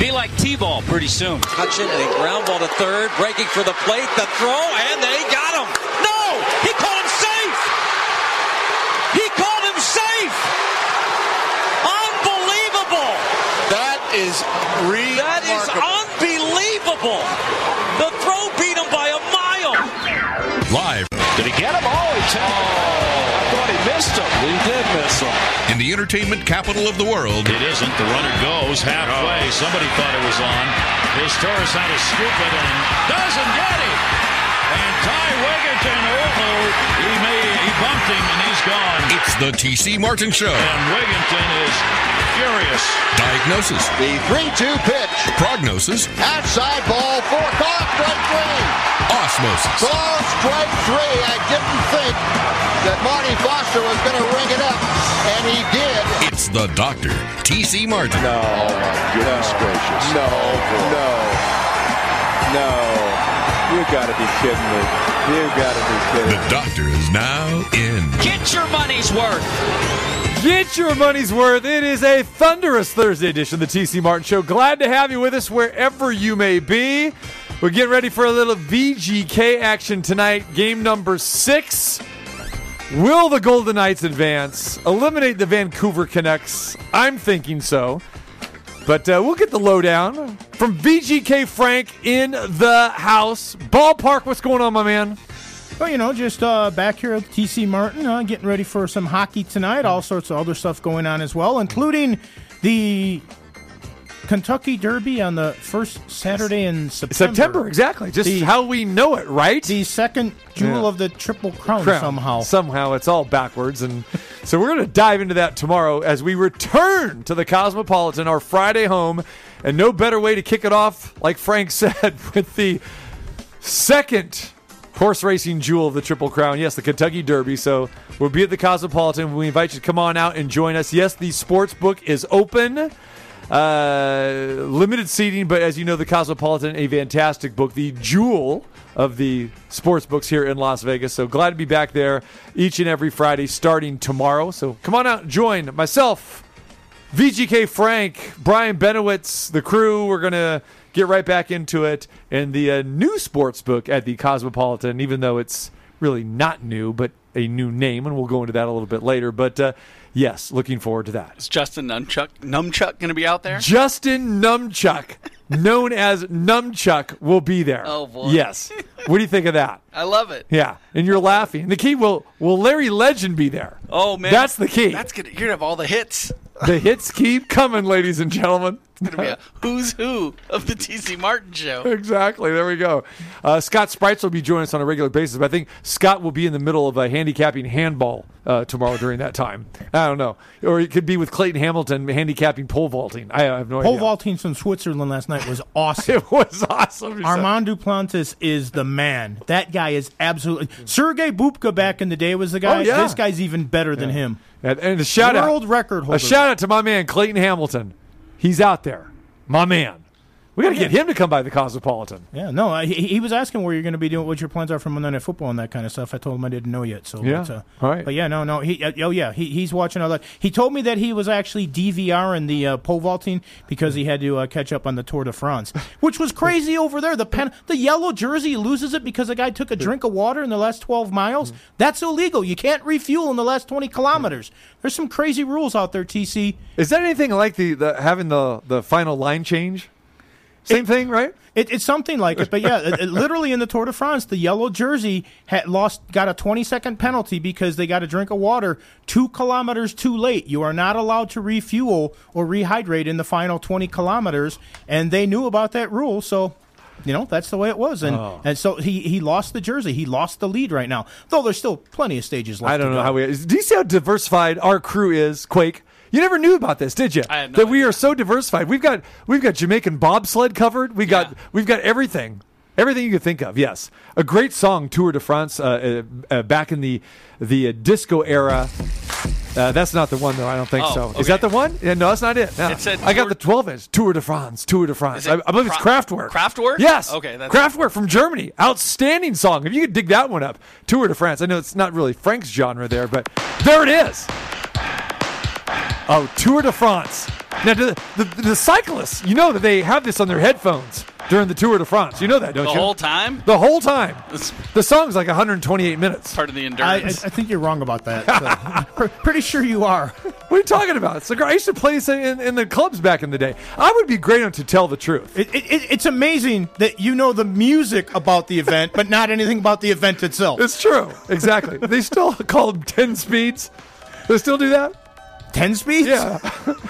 Be like T-ball pretty soon. Hutchin and a ground ball to third, breaking for the plate, the throw, and they got him. No, he called him safe. He called him safe. Unbelievable. That is remarkable. That is unbelievable. The throw beat him by a mile. Live Did he get him? Oh, he took I thought he missed him. He did miss him. in the entertainment capital of the world. It isn't. The runner goes halfway. Somebody thought it was on. His Torres had to scoop it and doesn't get it. And Ty Wigginton, oh, he made, he bumped him and he's gone. It's the TC Martin Show. And Wigginton is furious. Diagnosis, The 3-2 pitch. prognosis, Outside ball four. Call strike three. osmosis. Call strike three. I didn't think that Marty Foster was going to ring it up, and he did. It's the doctor, TC Martin. No. Oh my goodness gracious. No. No. No. You gotta be kidding me. You gotta be kidding me. The doctor is now in. Get your money's worth. Get your money's worth. It is a thunderous Thursday edition of the TC Martin Show. Glad to have you with us wherever you may be. We're getting ready for a little VGK action tonight. Game number six. Will the Golden Knights advance? Eliminate the Vancouver Canucks? I'm thinking so. But uh, we'll get the lowdown from VGK Frank in the house. Ballpark, what's going on, my man? Well, you know, just uh, back here at TC Martin, uh, getting ready for some hockey tonight. All sorts of other stuff going on as well, including the Kentucky Derby on the first Saturday in September. September, exactly. Just The- how we know it, right? The second jewel Yeah. of the Triple Crown, crown. somehow. Somehow it's all backwards. And so we're going to dive into that tomorrow as we return to the Cosmopolitan, our Friday home. And no better way to kick it off, like Frank said, with the second horse racing jewel of the Triple Crown. Yes, the Kentucky Derby. So we'll be at the Cosmopolitan. We invite you to come on out and join us. Yes, the sports book is open. Uh, limited seating, but as you know, the Cosmopolitan, a fantastic book, the jewel of the sports books here in Las Vegas. So glad to be back there each and every Friday starting tomorrow. So come on out and join myself, VGK Frank, Brian Benowitz, the crew. We're going to get right back into it. And the uh, new sports book at the Cosmopolitan, even though it's really not new, but a new name, and we'll go into that a little bit later. But uh, yes, looking forward to that. Is Justin Numchuck Numchuck going to be out there? Justin Numchuck, known as Numchuck, will be there. Oh, boy. Yes. What do you think of that? I love it. Yeah, and you're laughing. The key will will Larry Legend be there? Oh man, That's the key. That's gonna you're gonna have all the hits. The hits keep coming, ladies and gentlemen. It's gonna be a who's who of the TC Martin show. Exactly. There we go. Uh, Scott Spreitzer will be joining us on a regular basis, but I think Scott will be in the middle of a handicapping handball uh, tomorrow during that time. I don't know, or it could be with Clayton Hamilton handicapping pole vaulting. I have no Pole idea. Pole vaulting from Switzerland last night was awesome. It was awesome. Armand Duplantis is the man. That guy is absolutely. Sergei Bubka back in the day was the guy. Oh, yeah. This guy's even better than him. And, and a shout out, World record holder. a shout out to my man Clayton Hamilton. He's out there, my man. We got to get him to come by the Cosmopolitan. Yeah, no, I- he, he was asking where you're going to be doing, what your plans are for Monday Night Football and that kind of stuff. I told him I didn't know yet. So Yeah, uh, all right. But yeah, no, no, he, uh, oh yeah, he, he's watching all that. He told me that he was actually DVRing the uh, pole vaulting because he had to uh, catch up on the Tour de France, which was crazy over there. The pen, the yellow jersey loses it because a guy took a drink of water in the last 12 miles. That's illegal. You can't refuel in the last 20 kilometers. There's some crazy rules out there, TC. Is that anything like the, the having the the final line change? Same thing, right? It, it's something like it, but yeah, it- it- literally in the Tour de France, the yellow jersey had lost, got a 20 second penalty because they got a drink of water two kilometers too late. You are not allowed to refuel or rehydrate in the final 20 kilometers, and they knew about that rule, so. You know that's the way it was, and Oh. and so he he lost the jersey. He lost the lead right now, though. There's still plenty of stages left. I don't know how we. Do you see how diversified our crew is, Quake? You never knew about this, did you? No that we are so diversified. We've got we've got Jamaican bobsled covered. We got Yeah. we've got everything, everything you could think of. Yes, a great song, Tour de France, uh, uh, uh, back in the the uh, disco era. Uh, that's not the one, though. I don't think Oh, so. okay. Is that the one? Yeah, no, that's not it. No. It said I got the 12 inch Tour de France, Tour de France. I, I believe it's Kraftwerk. Kraftwerk? Yes. Okay, that's- Kraftwerk from Germany. Outstanding song. If you could dig that one up, Tour de France. I know it's not really Frank's genre there, but there it is. Oh, Tour de France. Now, the, the, the cyclists, you know that they have this on their headphones during the Tour de France. You know that, don't The you? The whole time? The whole time. The song's like 128 minutes. part of the I, I, I think you're wrong about that. so. Pretty sure you are. What are you talking about? It's like, I used to play this in, in the clubs back in the day. I would be great enough to tell the truth. It, it, it, it's amazing that you know the music about the event, but not anything about the event itself. It's true. Exactly. they still call them 10 speeds. They still do that? Ten speeds? Yeah.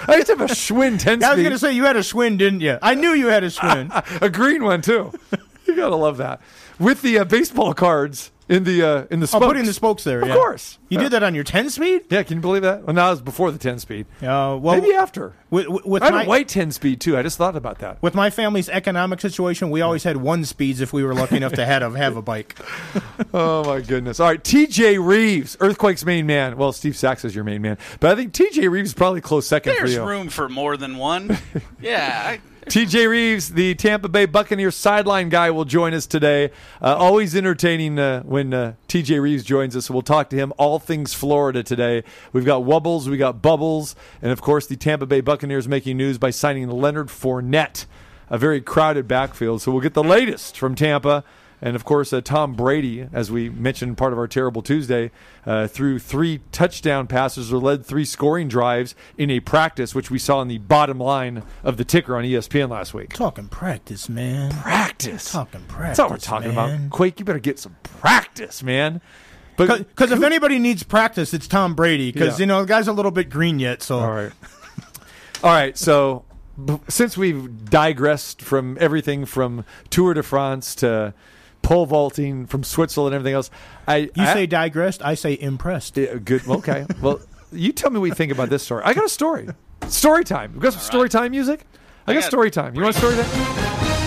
I used to have a Schwinn 10 speed. I was going to say you had a Schwinn, didn't you? I knew you had a Schwinn. a green one, too. You got to love that. With the uh, baseball cards in the uh, in the spokes. Oh, spokes. putting the spokes there. Yeah. Of yeah. course. You Yeah. did that on your ten speed? Yeah, can you believe that? Well, now it was before the 10 speed. Uh, well, Maybe after. with, with, with I had my a white 10 speed, too. I just thought about that. with my family's economic situation, we always had one speeds if we were lucky enough to have, have a bike. Oh my goodness! All right, T.J. Rives, Earthquake's main man. Well, Steve Sachs is your main man, but I think T.J. Rives is probably close second There's for you. room for more than one. yeah. I, T.J. Rives, the Tampa Bay Buccaneers sideline guy, will join us today. Uh, always entertaining uh, when uh, T.J. Rives joins us. We'll talk to him all things Florida today. We've got Wubbles, we got Bubbles, and of course the Tampa Bay Buccaneers making news by signing Leonard Fournette. A very crowded backfield, so we'll get the latest from Tampa. And of course, uh, Tom Brady, as we mentioned, part of our terrible Tuesday, uh, threw three touchdown passes or led three scoring drives in a practice, which we saw in the bottom line of the ticker on ESPN last week. Talking practice, man. Practice. Talking practice. That's all we're talking man. about. Quake, you better get some practice, man. Because if anybody needs practice, it's Tom Brady. Because Yeah. you know the guy's a little bit green yet. So all right, all right. So since we've digressed from everything from Tour de France to pole vaulting from Switzerland and everything else, I you I- say digressed, I say impressed. Yeah, good. Okay. well, you tell me what you think about this story. I got a story. Story time. We got some story time music. I, I got got story time. You want story time?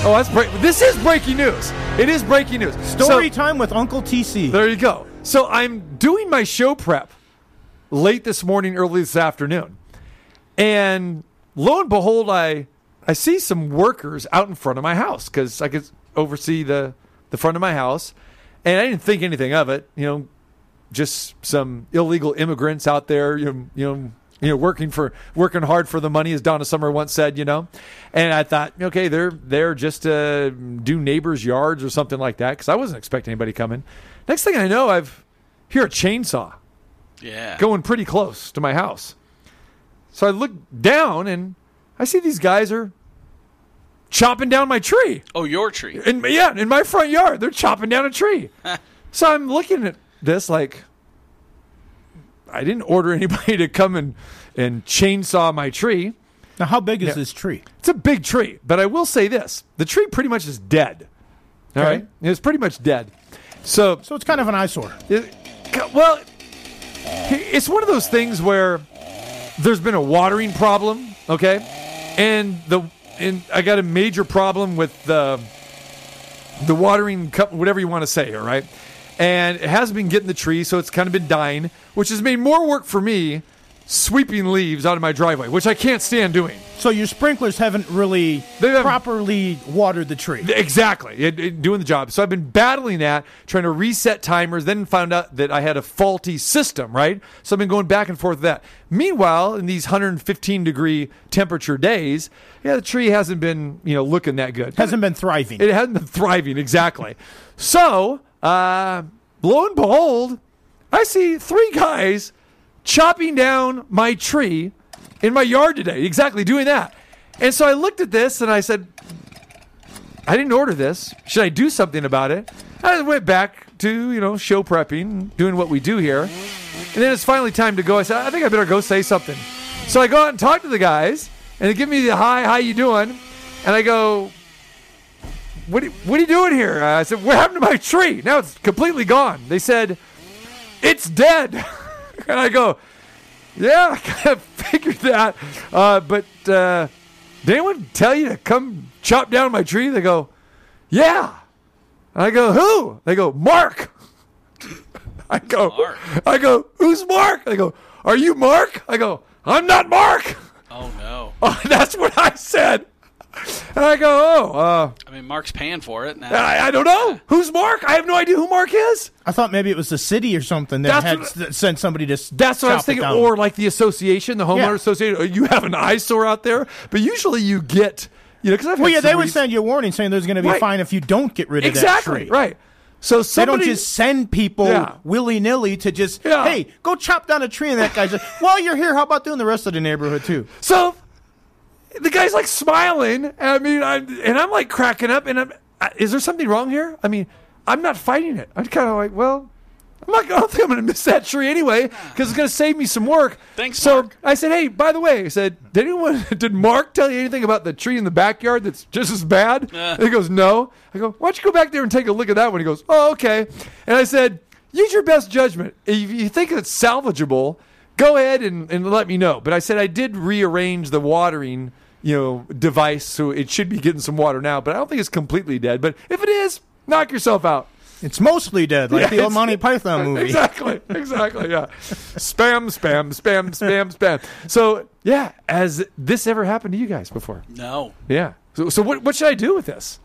Oh, that's break. This is breaking news. It is breaking news. Story So- time with Uncle TC. There you go. So I'm doing my show prep late this morning, early this afternoon, and lo and behold, I I see some workers out in front of my house because I could oversee the the front of my house, and I didn't think anything of it. You know, just some illegal immigrants out there. You know, you know. You know, working for working hard for the money, as Donna Summer once said. You know, and I thought, okay, they're they're just to do neighbors' yards or something like that because I wasn't expecting anybody coming. Next thing I know, I've hear a chainsaw yeah. going pretty close to my house. So I look down and I see these guys are chopping down my tree. Oh, your tree. In yeah, in my front yard, they're chopping down a tree. so I'm looking at this like I didn't order anybody to come and and chainsaw my tree. Now, how big is Yeah. this tree? It's a big tree, but I will say this: the tree pretty much is dead. All Okay. right, it's pretty much dead. So So it's kind of an eyesore. it- well, it's one of those things where there's been a watering problem, okay, and the and I got a major problem with the the watering cup, whatever you want to say, all right, and it hasn't been getting the tree, so it's kind of been dying, which has made more work for me sweeping leaves out of my driveway, which I can't stand doing. So your sprinklers haven't really haven't- properly watered the tree. Exactly, it, it- doing the job. So I've been battling that, trying to reset timers. Then found out that I had a faulty system. Right, so I've been going back and forth with that. Meanwhile, in these 115 degree temperature days, yeah, the tree hasn't been you know looking that good. Hasn't been thriving. It hasn't been thriving exactly. so, uh, lo and behold, I see three guys chopping down my tree in my yard today. Exactly doing that. And so I looked at this and I said, I didn't order this. Should I do something about it? I went back to, you know, show prepping, doing what we do here. And then it's finally time to go. I said, I think I better go say something. So I go out and talk to the guys, and they give me the hi, how you doing? And I go, what are, what are you doing here? I said, what happened to my tree? Now it's completely gone. They said, it's dead. and I go, yeah, I kind of figured that. Uh, but uh, did anyone tell you to come chop down my tree? They go, yeah. And I go, who? They go, Mark. I go, Mark. I go, who's Mark? They go, are you Mark? I go, I'm not Mark. Oh no. Oh, that's what I said. And I go, oh, uh, I mean, Mark's paying for it. Now. I, I don't know. Who's Mark? I have no idea who Mark is. I thought maybe it was the city or something that That's had what- s- sent somebody to. s- That's what I was thinking. Or like the association, the homeowner Yeah. association. uh, You have an eyesore out there, but usually you get, you know, because I've had well, yeah, they would send you a warning saying there's going to be Right. a fine if you don't get rid of that exactly tree. right. So They don't just send people Yeah. willy nilly to just, Yeah. hey, go chop down a tree. And that guy's like, while you're here, how about doing the rest of the neighborhood too? So the guy's like smiling. I mean, I'm, and I'm like cracking up. And I'm, is there something wrong here? I mean, I'm not fighting it. I'm kind of like, well, I'm not. I don't think I'm going to miss that tree anyway because it's going to save me some work. Thanks, So Mark. I said, hey, by the way, I said, did anyone, did Mark tell you anything about the tree in the backyard that's just as bad? Uh. And he goes, no. I go, why don't you go back there and take a look at that one? He goes, oh, okay. And I said, use your best judgment. If you think it's salvageable, go ahead and, and let me know. But I said I did rearrange the watering, you know, device so it should be getting some water now. But I don't think it's completely dead. But if it is, knock yourself out. It's mostly dead, like Yeah, the old it's- Monty Python movie. Exactly, exactly. Yeah, spam, spam, spam, spam, spam. So yeah, has this ever happened to you guys before? no. Yeah. So, so what, what should I do with this?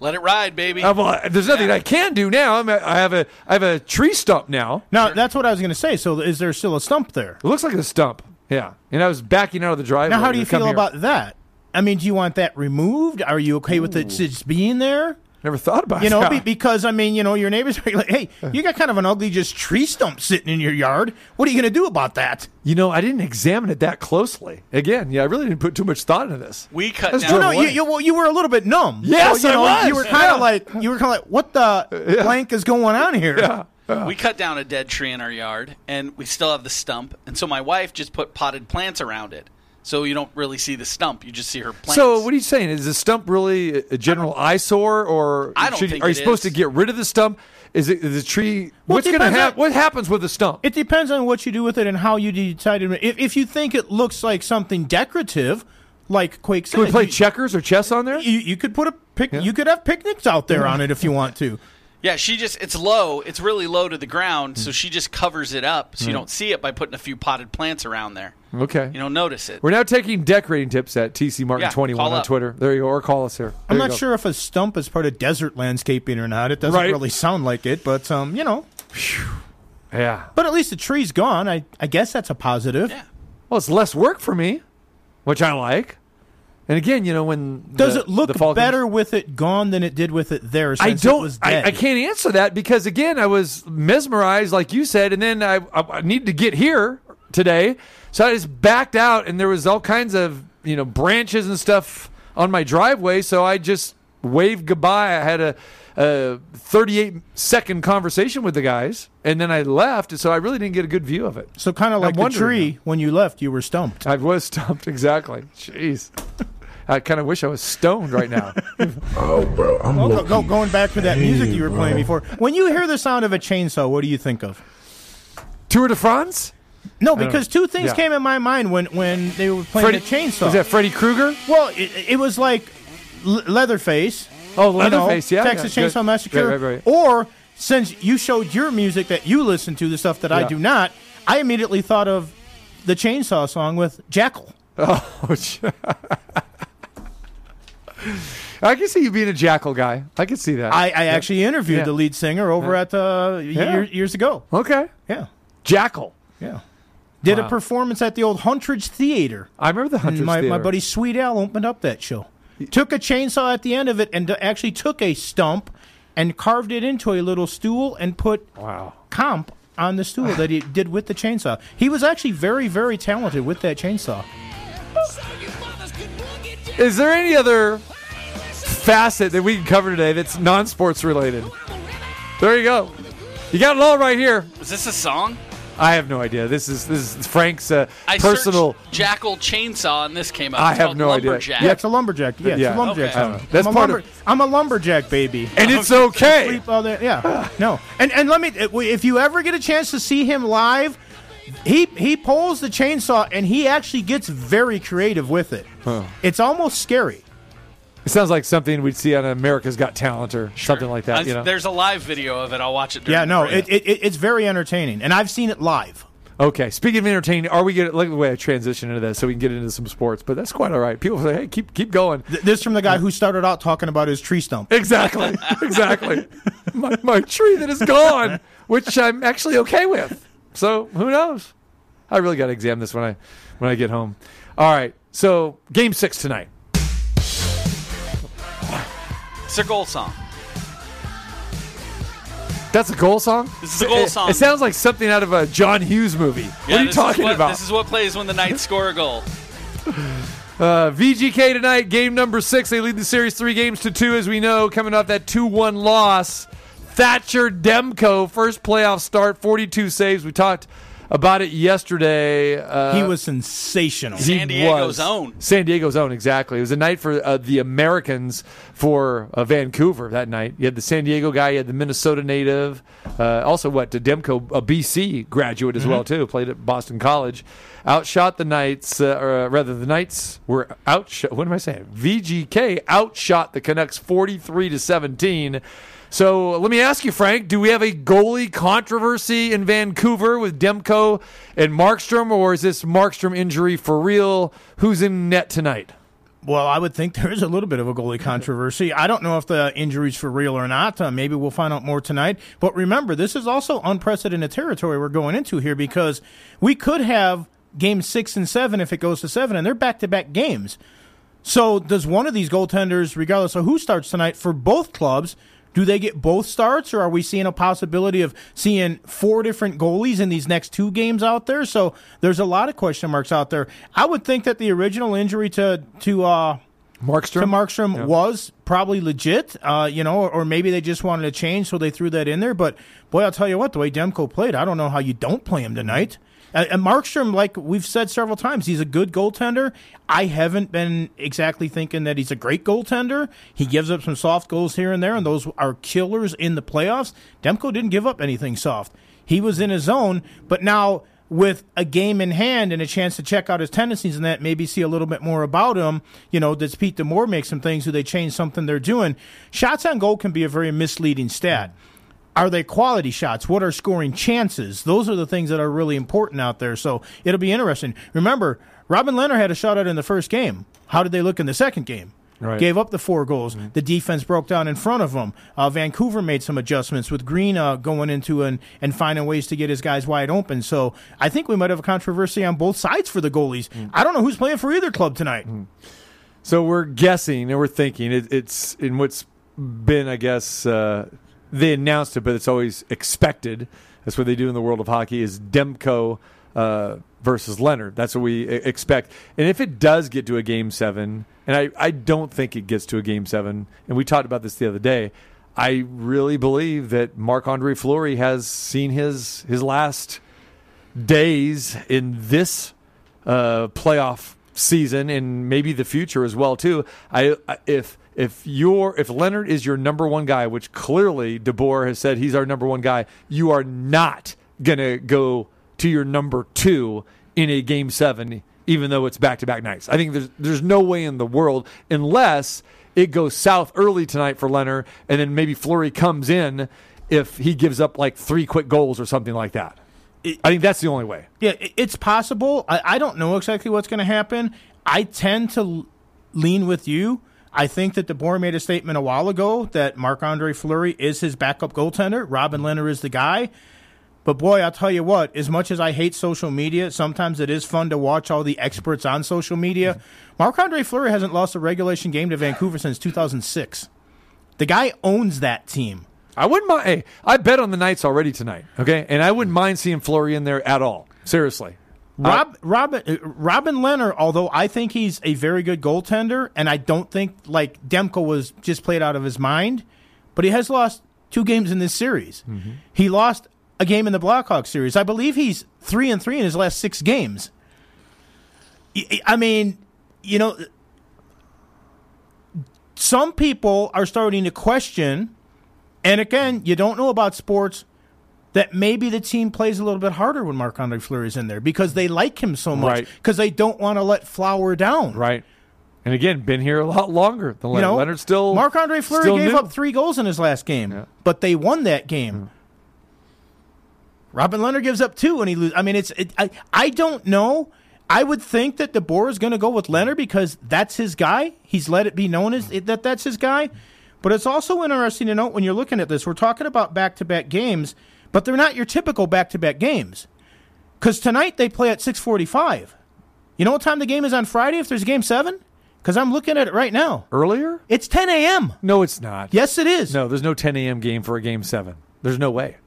Let it ride, baby. Uh, well, there's nothing I can do now. I'm, I have a I have a tree stump now. Now, that's what I was going to say. So, is there still a stump there? It looks like a stump. Yeah, and I was backing out of the driveway. Now, how do you feel here. about that? I mean, do you want that removed? Are you okay with it just being there? Never thought about it. You know, that. be, because I mean, you know, your neighbors are like, "Hey, you got kind of an ugly just tree stump sitting in your yard. What are you going to do about that?" You know, I didn't examine it that closely. Again, yeah, I really didn't put too much thought into this. we cut Let's down. drove No, no, you, you, well, you were a little bit numb. Yes, so, you I know, was. You were kind Yeah. of like, you were kind of like, what the blank is going on here? Yeah. We oh. cut down a dead tree in our yard, and we still have the stump. And so my wife just put potted plants around it, so you don't really see the stump. You just see her plants. So, what are you saying? Is the stump really a- a general eyesore, or I don't should- think are you it supposed is. to get rid of the stump? Is it is the tree? Well, what's going to happen? What happens with the stump? It depends on what you do with it and how you decide. to- If, if you think it looks like something decorative, like Quake said, Can we play you, checkers or chess on there? you, you could put a pic. You could have picnics out there on it if you want to. Yeah, she just it's low. It's really low to the ground, Hmm. so she just covers it up, so you don't see it by putting a few potted plants around there. Okay. You don't notice it. We're now taking decorating tips at TC Martin Yeah, 21 call on up. Twitter. There you go, or call us here. There I'm you not go. sure if a stump is part of desert landscaping or not. It doesn't Right. really sound like it, but um, you know. Yeah. But at least the tree's gone. I I guess that's a positive. Yeah. Well, it's less work for me, which I like. And again, you know, when Does the- it look Falcons- better with it gone than it did with it there? I don't. It was I, dead? I can't answer that because again, I was mesmerized, like you said, and then I, I, I needed to get here today, so I just backed out, and there was all kinds of you know branches and stuff on my driveway, so I just waved goodbye. I had a, a 38 second conversation with the guys, and then I left, so I really didn't get a good view of it. So kind of like the wondering tree when you left, you were stumped. I was stumped exactly. Jeez. I kind of wish I was stoned right now. Oh, bro, I'm Go, go, going back to that music you were Hey, playing before. When you hear the sound of a chainsaw, what do you think of? Tour de France? No, because two things Yeah. came in my mind when, when they were playing Freddy, the chainsaw. Was that Freddy Krueger? well, it, it was like L- Leatherface. Oh, you know, Leatherface, yeah. Texas yeah, Chainsaw good. Massacre. Right, right, right. Or since you showed your music that you listen to, the stuff that I do not, I immediately thought of the chainsaw song with Jackyl. Oh, I can see you being a Jackyl guy. I can see that. I, I actually interviewed Yeah. the lead singer over at uh, Yeah. year, years ago. okay. Yeah, Jackyl. yeah. Did Wow. a performance at the old Huntridge Theater. I remember the And Hunters my, my Theater. buddy Sweet Al opened up that show. Took a chainsaw at the end of it and d- actually took a stump and carved it into a little stool and put Wow. comp on the stool that he did with the chainsaw. He was actually very, very talented with that chainsaw. Is there any other facet that we can cover today that's non-sports related? There you go. You got it all right here. Is this a song? I have no idea. This is this is Frank's uh, I personal. Jackyl Chainsaw, and this came up. I It's have called no idea. Lumberjack. Yeah, it's a lumberjack. Yeah, it's a lumberjack Okay. song. Uh, that's I'm a part lumber- I'm a lumberjack baby. And it's okay. All day. Yeah, no. And and let me, if you ever get a chance to see him live, he he pulls the chainsaw and he actually gets very creative with it. It's almost scary. It sounds like something we'd see on America's Got Talent or something like that. Uh, You know? There's a live video of it. I'll watch it. During Yeah, no, the it, it, it it's very entertaining, and I've seen it live. Okay. Speaking of entertaining, are we getting look at the way I transition into this so we can get into some sports? But that's quite all right. People say, "Hey, keep keep going." Th- This from the guy who started out talking about his tree stump. Exactly. exactly. my, my tree that is gone, which I'm actually okay with. So who knows? I really got to examine this when I when I get home. All right. So game six tonight. It's a goal song. That's a goal song. This is a goal It- song. It, sounds like something out of a John Hughes movie. Yeah, what are you talking what- about? This is what plays when the Knights score a goal. Uh, VGK tonight, game number six. They lead the series three games to two, as we know, coming off that 2 1 loss. Thatcher Demko, first playoff start, 42 saves. We talked about it yesterday. Uh, he was sensational. he San Diego's was. own. San Diego's own, exactly. It was a night for uh, the Americans for uh, Vancouver that night. You had the San Diego guy, you had the Minnesota native. Uh, also, what, Demko, a BC graduate as well, too, played at Boston College. Outshot the Knights, uh, or uh, rather, the Knights were outshot. What am I saying? VGK outshot the Canucks 43 to 17. So let me ask you, Frank, do we have a goalie controversy in Vancouver with Demko and Markstrom, or is this Markstrom injury for real? Who's in net tonight? Well, I would think there is a little bit of a goalie controversy. I don't know if the injury's for real or not. Uh, maybe we'll find out more tonight. But remember, this is also unprecedented territory we're going into here because we could have game six and seven if it goes to seven, and they're back to back games. So, does one of these goaltenders, regardless of who starts tonight, for both clubs, do they get both starts, or are we seeing a possibility of seeing four different goalies in these next two games out there? So, there's a lot of question marks out there. I would think that the original injury to to uh, Markstrom? to Markstrom was probably legit, uh, you know, or, or maybe they just wanted to change, so they threw that in there. But boy, I'll tell you what, the way Demko played, I don't know how you don't play him tonight. And Markstrom, like we've said several times, he's a good goaltender. I haven't been exactly thinking that he's a great goaltender. He gives up some soft goals here and there, and those are killers in the playoffs. Demko didn't give up anything soft. He was in his zone, but now with a game in hand and a chance to check out his tendencies and that, maybe see a little bit more about him. You know, does Pete DeBoer make some things? Do they change something they're doing? Shots on goal can be a very misleading stat. Are they quality shots? What are scoring chances? Those are the things that are really important out there. So it'll be interesting. Remember, Robin Lehner had a shutout in the first game. How did they look in the second game? Right. Gave up the four goals. The defense broke down in front of them. Uh, Vancouver made some adjustments with Green uh, going into and, and finding ways to get his guys wide open. So I think we might have a controversy on both sides for the goalies. I don't know who's playing for either club tonight. So we're guessing and we're thinking it, it's in what's been, I guess, uh, they announced it, but it's always expected. That's what they do in the world of hockey is Demko uh, versus Lehner. That's what we expect. And if it does get to a game seven, and I, I don't think it gets to a game seven, and we talked about this the other day, I really believe that Marc Andre Fleury has seen his his last days in this uh, playoff season and maybe the future as well too. I, I if if your if Lehner is your number one guy, which clearly DeBoer has said he's our number one guy, you are not gonna go to your number two in a game seven, even though it's back to back nights. I think there's there's no way in the world unless it goes south early tonight for Lehner, and then maybe Fleury comes in if he gives up like three quick goals or something like that. I think that's the only way. Yeah, it's possible. I, I don't know exactly what's going to happen. I tend to lean with you. I think that DeBoer made a statement a while ago that Marc Andre Fleury is his backup goaltender. Robin Lehner is the guy. But boy, I'll tell you what, as much as I hate social media, sometimes it is fun to watch all the experts on social media. Marc Andre Fleury hasn't lost a regulation game to Vancouver since 2006. The guy owns that team. I wouldn't mind. Hey, I bet on the Knights already tonight. Okay, and I wouldn't mind seeing Fleury in there at all. Seriously. Rob, Robin, uh, Robin Lehner, although I think he's a very good goaltender, and I don't think like Demko was just played out of his mind, but he has lost two games in this series. He lost a game in the Blackhawks series. I believe he's three and three in his last six games. I mean, you know, some people are starting to question, and again, you don't know about sports that maybe the team plays a little bit harder when Marc Andre Fleury is in there because they like him so much Right. because they don't want to let Flower down. Right. And again, been here a lot longer than You Lehner. know, Lehner still. Marc Andre Fleury gave new. up three goals in his last game, but they won that game. Robin Lehner gives up two and he loses. I mean, it's it, I I don't know. I would think that DeBoer is going to go with Lehner because that's his guy. He's let it be known as that that's his guy. But it's also interesting to note when you're looking at this, we're talking about back-to-back games, but they're not your typical back-to-back games. Because tonight they play at 6:45. You know what time the game is on Friday? If there's a game seven, because I'm looking at it right now. Earlier? It's 10 a.m. No, it's not. Yes, it is. No, there's no 10 a.m. game for a game seven. There's no way.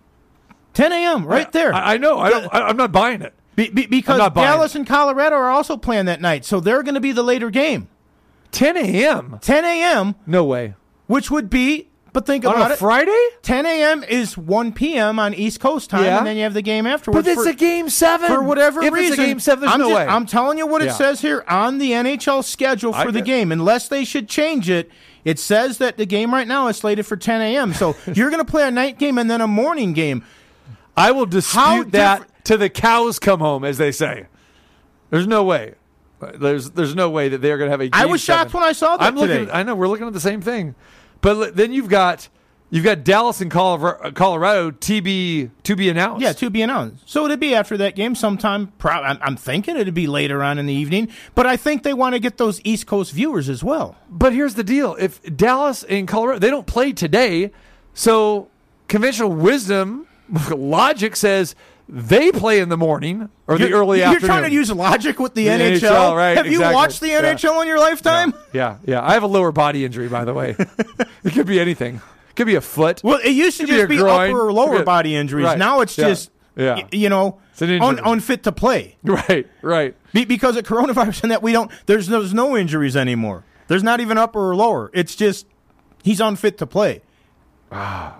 10 a.m. right there. I, I know. I don't, I, I'm not buying it. Be, be, because I'm not buying Dallas and Colorado are also playing that night, so they're going to be the later game. 10 a.m. 10 a.m. No way. Which would be, but think On about it. Friday? 10 a.m. is 1 p.m. on East Coast time, Yeah. and then you have the game afterwards. But it's for, a game seven. for whatever if reason. it's a game seven, there's I'm, no ju- way. I'm telling you what it says here on the NHL schedule I for the get- game. Unless they should change it, it says that the game right now is slated for 10 a.m. So you're going to play a night game and then a morning game. I will dispute How that different- to the cows come home, as they say. There's no way. There's there's no way that they're going to have a. Game I was shocked seven. when I saw that I'm looking. I know we're looking at the same thing, but then you've got you've got Dallas and uh, Colorado, Colorado TB to be announced. Yeah, to be announced. So it'd be after that game sometime. Pro- I'm, I'm thinking it'd be later on in the evening, but I think they want to get those East Coast viewers as well. But here's the deal: if Dallas and Colorado they don't play today, so conventional wisdom, logic says they play in the morning or the You're- early You're afternoon. trying to use logic with the, The NHL. NHL, right, Have you watched the Yeah. NHL in your lifetime? Yeah, yeah. I have a lower body injury, by the way. it could be anything. It could be a foot. Well, it used to be just be, groin. upper or lower a- body injuries. Right. Now it's Yeah. just, Yeah. y- you know, un- unfit to play. Right, right. Be- because of coronavirus and that we don't, there's, there's no injuries anymore. There's not even upper or lower. It's just, he's unfit to play. Ah.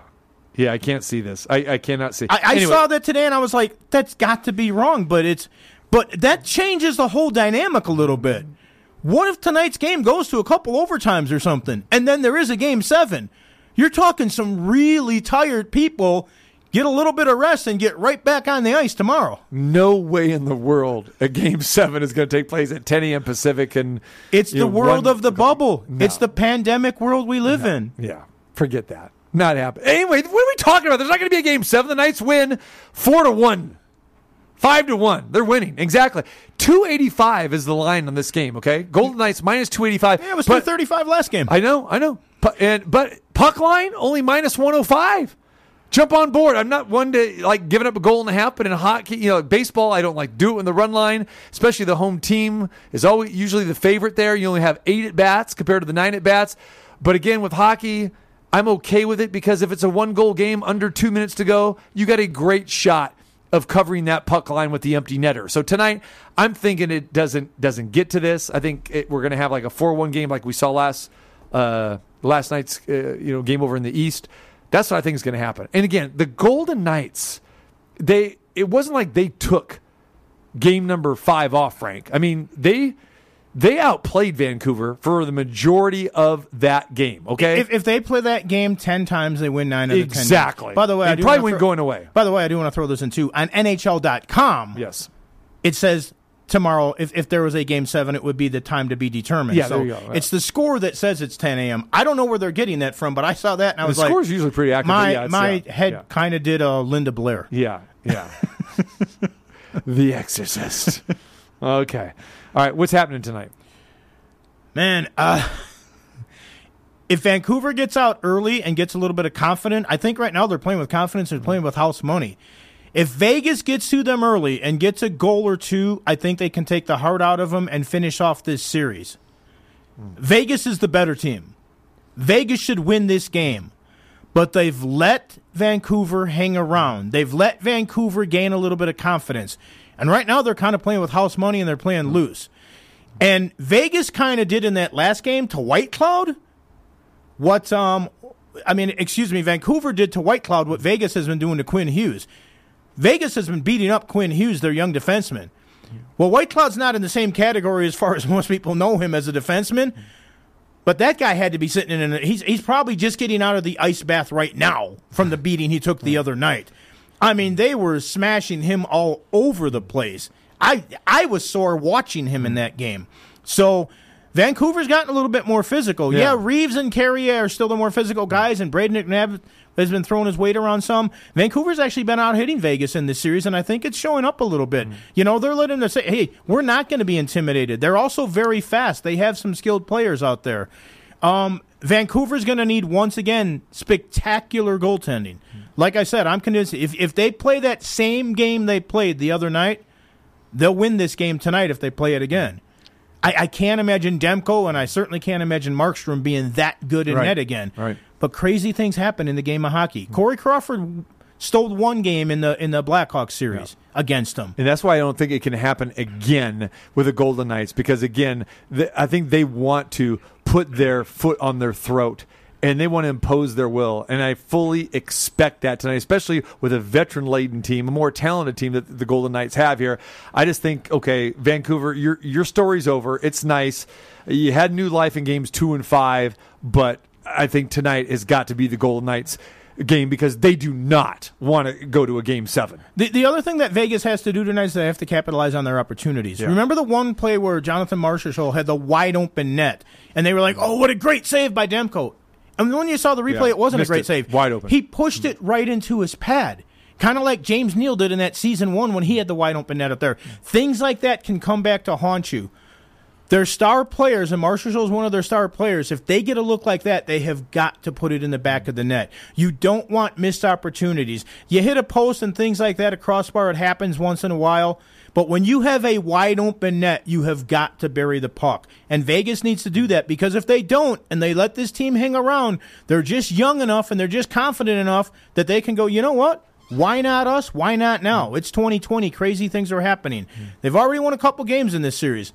Yeah, I can't see this. I, I cannot see. I, I Anyway, saw that today and I was like, that's got to be wrong, but it's but that changes the whole dynamic a little bit. What if tonight's game goes to a couple overtimes or something, and then there is a game seven? You're talking some really tired people get a little bit of rest and get right back on the ice tomorrow. No way in the world a game seven is going to take place at 10 a.m. Pacific, and It's the know, world one- of the bubble. No. It's the pandemic world we live in. Yeah, forget that. Not happen. Anyway, what are we talking about? There's not going to be a game seven. The Knights win four to one, five to one. They're winning exactly. Two eighty five is the line on this game. Okay, Golden Knights minus two eighty five. Yeah, it was two thirty five last game. I know, I know. And but puck line only minus one hundred five. Jump on board. I'm not one to like giving up a goal and a half, but in hockey, you know, baseball, I don't like do it in the run line. Especially the home team is always usually the favorite there. You only have eight at bats compared to the nine at bats. But again, with hockey, I'm okay with it because if it's a one goal game under two minutes to go, you got a great shot of covering that puck line with the empty netter. So tonight, I'm thinking it doesn't doesn't get to this. I think it, we're going to have like a four one game like we saw last uh, last night's uh, you know game over in the East. That's what I think is going to happen. And again, the Golden Knights, they it wasn't like they took game number five off. Frank, I mean they they outplayed Vancouver for the majority of that game. Okay, If, if they play that game ten times, they win nine out of ten. Exactly. By the way, I They do probably win going away. By the way, I do want to throw this in too. On NHL.com, yes, it says tomorrow if, if there was a game seven, it would be the time to be determined. Yeah, so there you go, yeah. It's the score that says it's 10 a.m. I don't know where they're getting that from, but I saw that and I the was like, score's usually pretty accurate. my yeah, my head kind of did a Linda Blair. Yeah, yeah. the Exorcist. Okay. All right. What's happening tonight? Man, uh, if Vancouver gets out early and gets a little bit of confidence, I think right now they're playing with confidence. They're playing with house money. If Vegas gets to them early and gets a goal or two, I think they can take the heart out of them and finish off this series. Vegas is the better team. Vegas should win this game, but they've let Vancouver hang around. They've let Vancouver gain a little bit of confidence. And right now they're kind of playing with house money and they're playing loose. And Vegas kind of did in that last game to Whitecloud what um I mean, excuse me, Vancouver did to Whitecloud what Vegas has been doing to Quinn Hughes. Vegas has been beating up Quinn Hughes, their young defenseman. Well, Whitecloud's not in the same category as far as most people know him as a defenseman, but that guy had to be sitting in. A, he's he's probably just getting out of the ice bath right now from the beating he took the other night. I mean, they were smashing him all over the place. I I was sore watching him in that game. So Vancouver's gotten a little bit more physical. Yeah, Yeah. Reaves and Carrier are still the more physical guys, and Brayden McNabb has been throwing his weight around some. Vancouver's actually been out hitting Vegas in this series, and I think it's showing up a little bit. You know, they're letting us say, hey, we're not going to be intimidated. They're also very fast. They have some skilled players out there. Um, Vancouver's going to need, once again, spectacular goaltending. Like I said, I'm convinced if, if they play that same game they played the other night, they'll win this game tonight if they play it again. I, I can't imagine Demko, and I certainly can't imagine Markstrom being that good in Right. net again. Right. But crazy things happen in the game of hockey. Corey Crawford stole one game in the in the Blackhawks series against them. And that's why I don't think it can happen again with the Golden Knights because again, th I think they want to put their foot on their throat and they want to impose their will. And I fully expect that tonight, especially with a veteran laden team, a more talented team that the Golden Knights have here. I just think, okay, Vancouver, your your story's over. It's nice. You had new life in games two and five, but I think tonight has got to be the Golden Knights game because they do not want to go to a game seven. The, the other thing that Vegas has to do tonight is they have to capitalize on their opportunities. Remember the one play where Jonathan Marchessault had the wide open net, and they were like, "Oh, what a great save by Demko!" And when you saw the replay, Yeah, it wasn't a great it. save. Wide open. He pushed it mm-hmm. right into his pad. Kind of like James Neal did in that season one when he had the wide open net up there. Things like that can come back to haunt you. Their star players, and Marchessault is one of their star players. If they get a look like that, they have got to put it in the back of the net. You don't want missed opportunities. You hit a post and things like that, a crossbar, it happens once in a while. But when you have a wide open net, you have got to bury the puck. And Vegas needs to do that because if they don't and they let this team hang around, they're just young enough and they're just confident enough that they can go, you know what? Why not us? Why not now? It's 2020. Crazy things are happening. Hmm. They've already won a couple games in this series.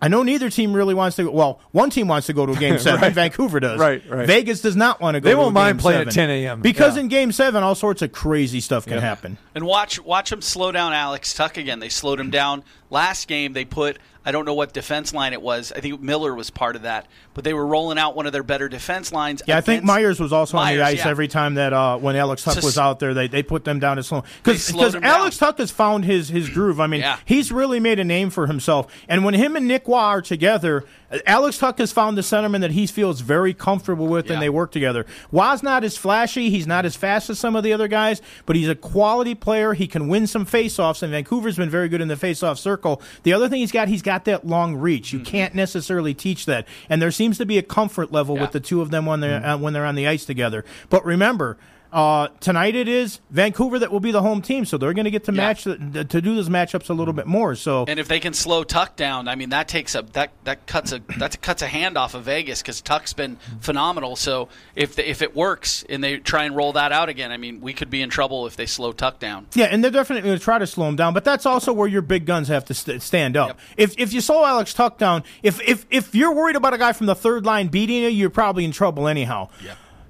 I know neither team really wants to go. Well, one team wants to go to a game seven. Right. Vancouver does. Right, right. Vegas does not want to go They to won't a mind game playing at 10 a.m.. Because Yeah. in game seven, all sorts of crazy stuff can happen. And watch watch them slow down Alex Tuch again. They slowed him down last game. They put I don't know what defense line it was. I think Miller was part of that, but they were rolling out one of their better defense lines. Yeah, I think Myers was also on the ice yeah. every time that uh, when Alex Tuch So was out there, they, they put them down to slow because him down. Alex Tuch has found his his groove. I mean, Yeah. he's really made a name for himself. And when him and Nick Roy are together, Alex Tuch has found the centerman that he feels very comfortable with, Yeah. and they work together. Roy's not as flashy, he's not as fast as some of the other guys, but he's a quality player. He can win some faceoffs, and Vancouver's been very good in the faceoff circle. The other thing he's got, he's got that long reach. You can't necessarily teach that, and there seems to be a comfort level Mm-hmm. Yeah. with the two of them when they're uh, when they're on the ice together. But remember. Uh, tonight it is Vancouver that will be the home team, so they're going to get to Yeah. match the, to do those matchups a little bit more. So And if they can slow Tuch down, I mean that takes a that that cuts a that cuts a hand off of Vegas because Tuch's been phenomenal. So if the, if it works and they try and roll that out again, I mean we could be in trouble if they slow Tuch down. Yeah, and they're definitely going to try to slow him down, but that's also where your big guns have to st- stand up. Yep. If if you slow Alex Tuch down, if if if you're worried about a guy from the third line beating you, you're probably in trouble anyhow.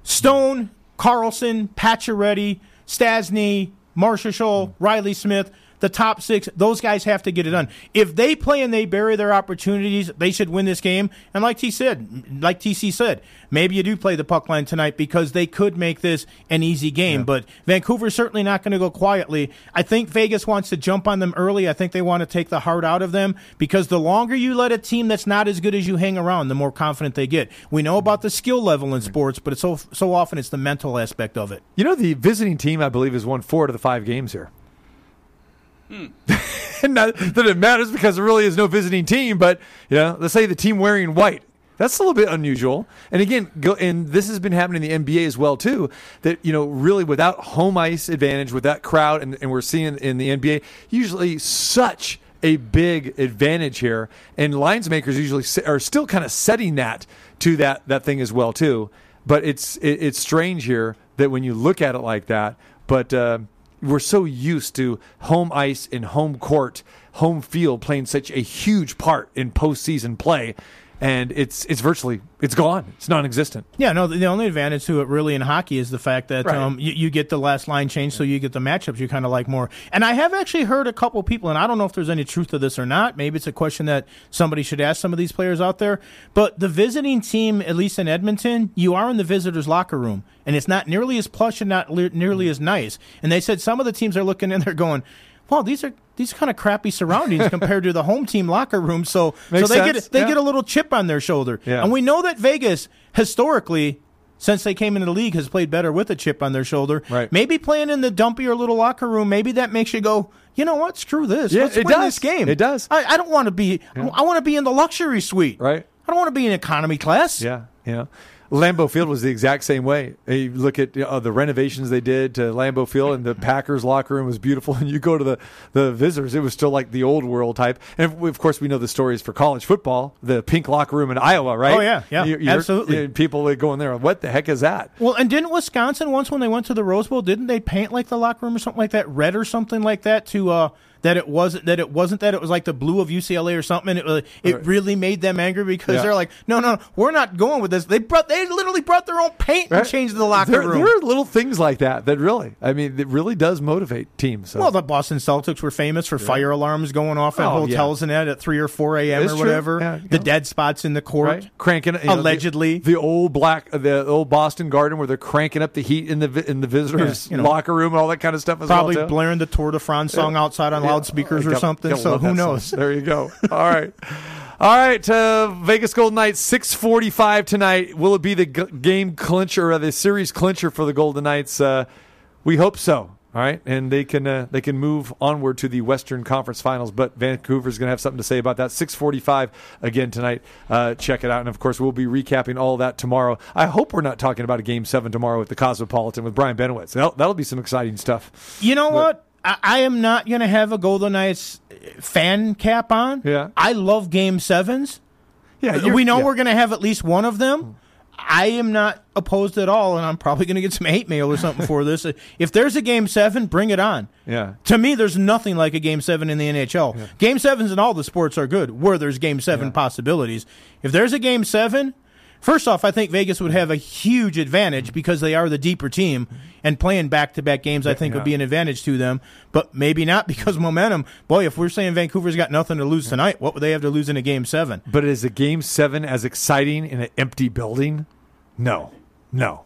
Stone, Karlsson, Pacioretty, Stastny, Marcia Scholl, Reilly Smith. The top six, those guys have to get it done. If they play and they bury their opportunities, they should win this game. And like T said, like TC said, maybe you do play the puck line tonight because they could make this an easy game. But Vancouver's certainly not going to go quietly. I think Vegas wants to jump on them early. I think they want to take the heart out of them because the longer you let a team that's not as good as you hang around, the more confident they get. We know about the skill level in sports, but it's so so often it's the mental aspect of it. You know, the visiting team, I believe, has won four out of the five games here. And not that it matters because there really is no visiting team, but you know, let's say the team wearing white. That's a little bit unusual. And again, go, and this has been happening in the NBA as well too. That you know, really without home ice advantage, with that crowd, and, and we're seeing in the NBA usually such a big advantage here, and lines makers usually are still kind of setting that to that that thing as well too. But it's it, it's strange here that when you look at it like that, but. Uh, we're so used to home ice and home court, home field playing such a huge part in postseason play, and it's it's virtually it's gone. It's non-existent. Yeah, no. The, only advantage to it really in hockey is the fact that Right. um, you, you get the last line change, so you get the matchups you kind of like more. And I have actually heard a couple people, and I don't know if there's any truth to this or not. Maybe it's a question that somebody should ask some of these players out there. But the visiting team, at least in Edmonton, you are in the visitors' locker room, and it's not nearly as plush and not le- nearly as nice. And they said some of the teams are looking in there going, "Well, these are." These kind of crappy surroundings compared to the home team locker room. So, Makes so they sense, get they yeah. get a little chip on their shoulder. Yeah. And we know that Vegas historically. Since they came into the league, has played better with a chip on their shoulder. Right. Maybe playing in the dumpier little locker room, maybe that makes you go, you know what? Screw this. Yeah, Let's it win does. this game. It does. I, I don't want to be. I want to be in the luxury suite. Right. I don't want to be in economy class. Yeah, yeah. Lambeau Field was the exact same way. You look at uh, the renovations they did to Lambeau Field, and the Packers locker room was beautiful. And you go to the, the visitors, it was still like the old world type. And of- course, we know the stories for college football, the pink locker room in Iowa, right? Oh, yeah, yeah, You- absolutely. you- people would go in there, what the heck is that? Well, and didn't Wisconsin once when they went to the Rose Bowl, didn't they paint like the locker room or something like that, red or something like that to uh that it wasn't that it wasn't that it was like the blue of UCLA or something. It uh, it Right. really made them angry because Yeah. they're like, no, no, we're not going with this. They brought they literally brought their own paint and changed the locker there, room. There are little things like that that really, I mean, it really does motivate teams. So. well, the Boston Celtics were famous for fire alarms going off at Oh, hotels and that at three or four a.m. It's or whatever. Yeah, the yeah. dead spots in the court, right? Cranking you know, allegedly. the, old black, the old Boston Garden where they're cranking up the heat in the in the visitors' Yeah, you know. locker room and all that kind of stuff as Probably well. blaring the Tour de France song outside on Yeah. Loudspeakers I or something. So who that song. knows? There you go. All right. All right, uh, Vegas Golden Knights, six forty-five tonight. Will it be the g- game clincher or the series clincher for the Golden Knights? Uh, we hope so. All right, and they can uh, they can move onward to the Western Conference Finals. But Vancouver's going to have something to say about that. Six forty-five again tonight. Uh, check it out, and of course we'll be recapping all that tomorrow. I hope we're not talking about a Game Seven tomorrow with the Cosmopolitan with Brian Benowitz. That'll, that'll be some exciting stuff. You know what? I, I am not going to have a Golden Knights fan cap on. Yeah. I love Game Sevens. Yeah, Uh, we know yeah. we're going to have at least one of them. I am not opposed at all, and I'm probably going to get some hate mail or something for this. If there's a Game Seven, bring it on. Yeah. To me, there's nothing like a Game Seven in the NHL. Game Sevens in all the sports are good. Where there's Game Seven possibilities, if there's a Game Seven, first off, I think Vegas would have a huge advantage because they are the deeper team, and playing back to back games, I think, Yeah. would be an advantage to them. But maybe not because momentum. Boy, if we're saying Vancouver's got nothing to lose tonight, what would they have to lose in a Game Seven? But is a game seven as exciting in an empty building? No, no,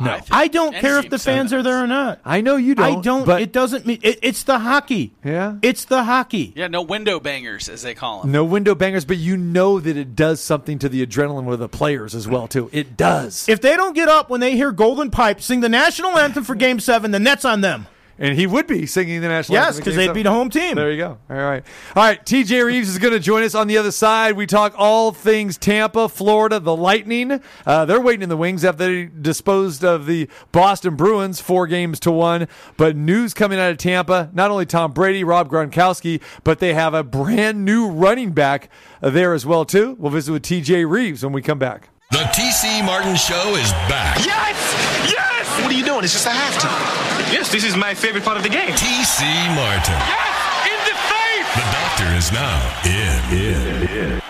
no. I I don't care if the fans are there or not. I know you don't. I don't. But it doesn't mean it, it's the hockey. Yeah. it's the hockey. Yeah, no window bangers as they call them. no window bangers, but you know that it does something to the adrenaline with the players as well too. It does. If they don't get up when they hear Golden Pipe sing the national anthem for Game Seven, then that's on them. And he would be singing the national Yes, anthem in because game they'd seven. be the home team. There you go. All right. All right. TJ Rives is going to join us on the other side. We talk all things Tampa, Florida, the Lightning. Uh, they're waiting in the wings after they disposed of the Boston Bruins four games to one. But news coming out of Tampa not only Tom Brady, Rob Gronkowski, but they have a brand new running back there as well, too. We'll visit with TJ Rives when we come back. The TC Martin Show is back. Yes! Yes! What are you doing? It's just a halftime. Yes, this is my favorite part of the game. TC Martin. Yes! In the face! The doctor is now in. in.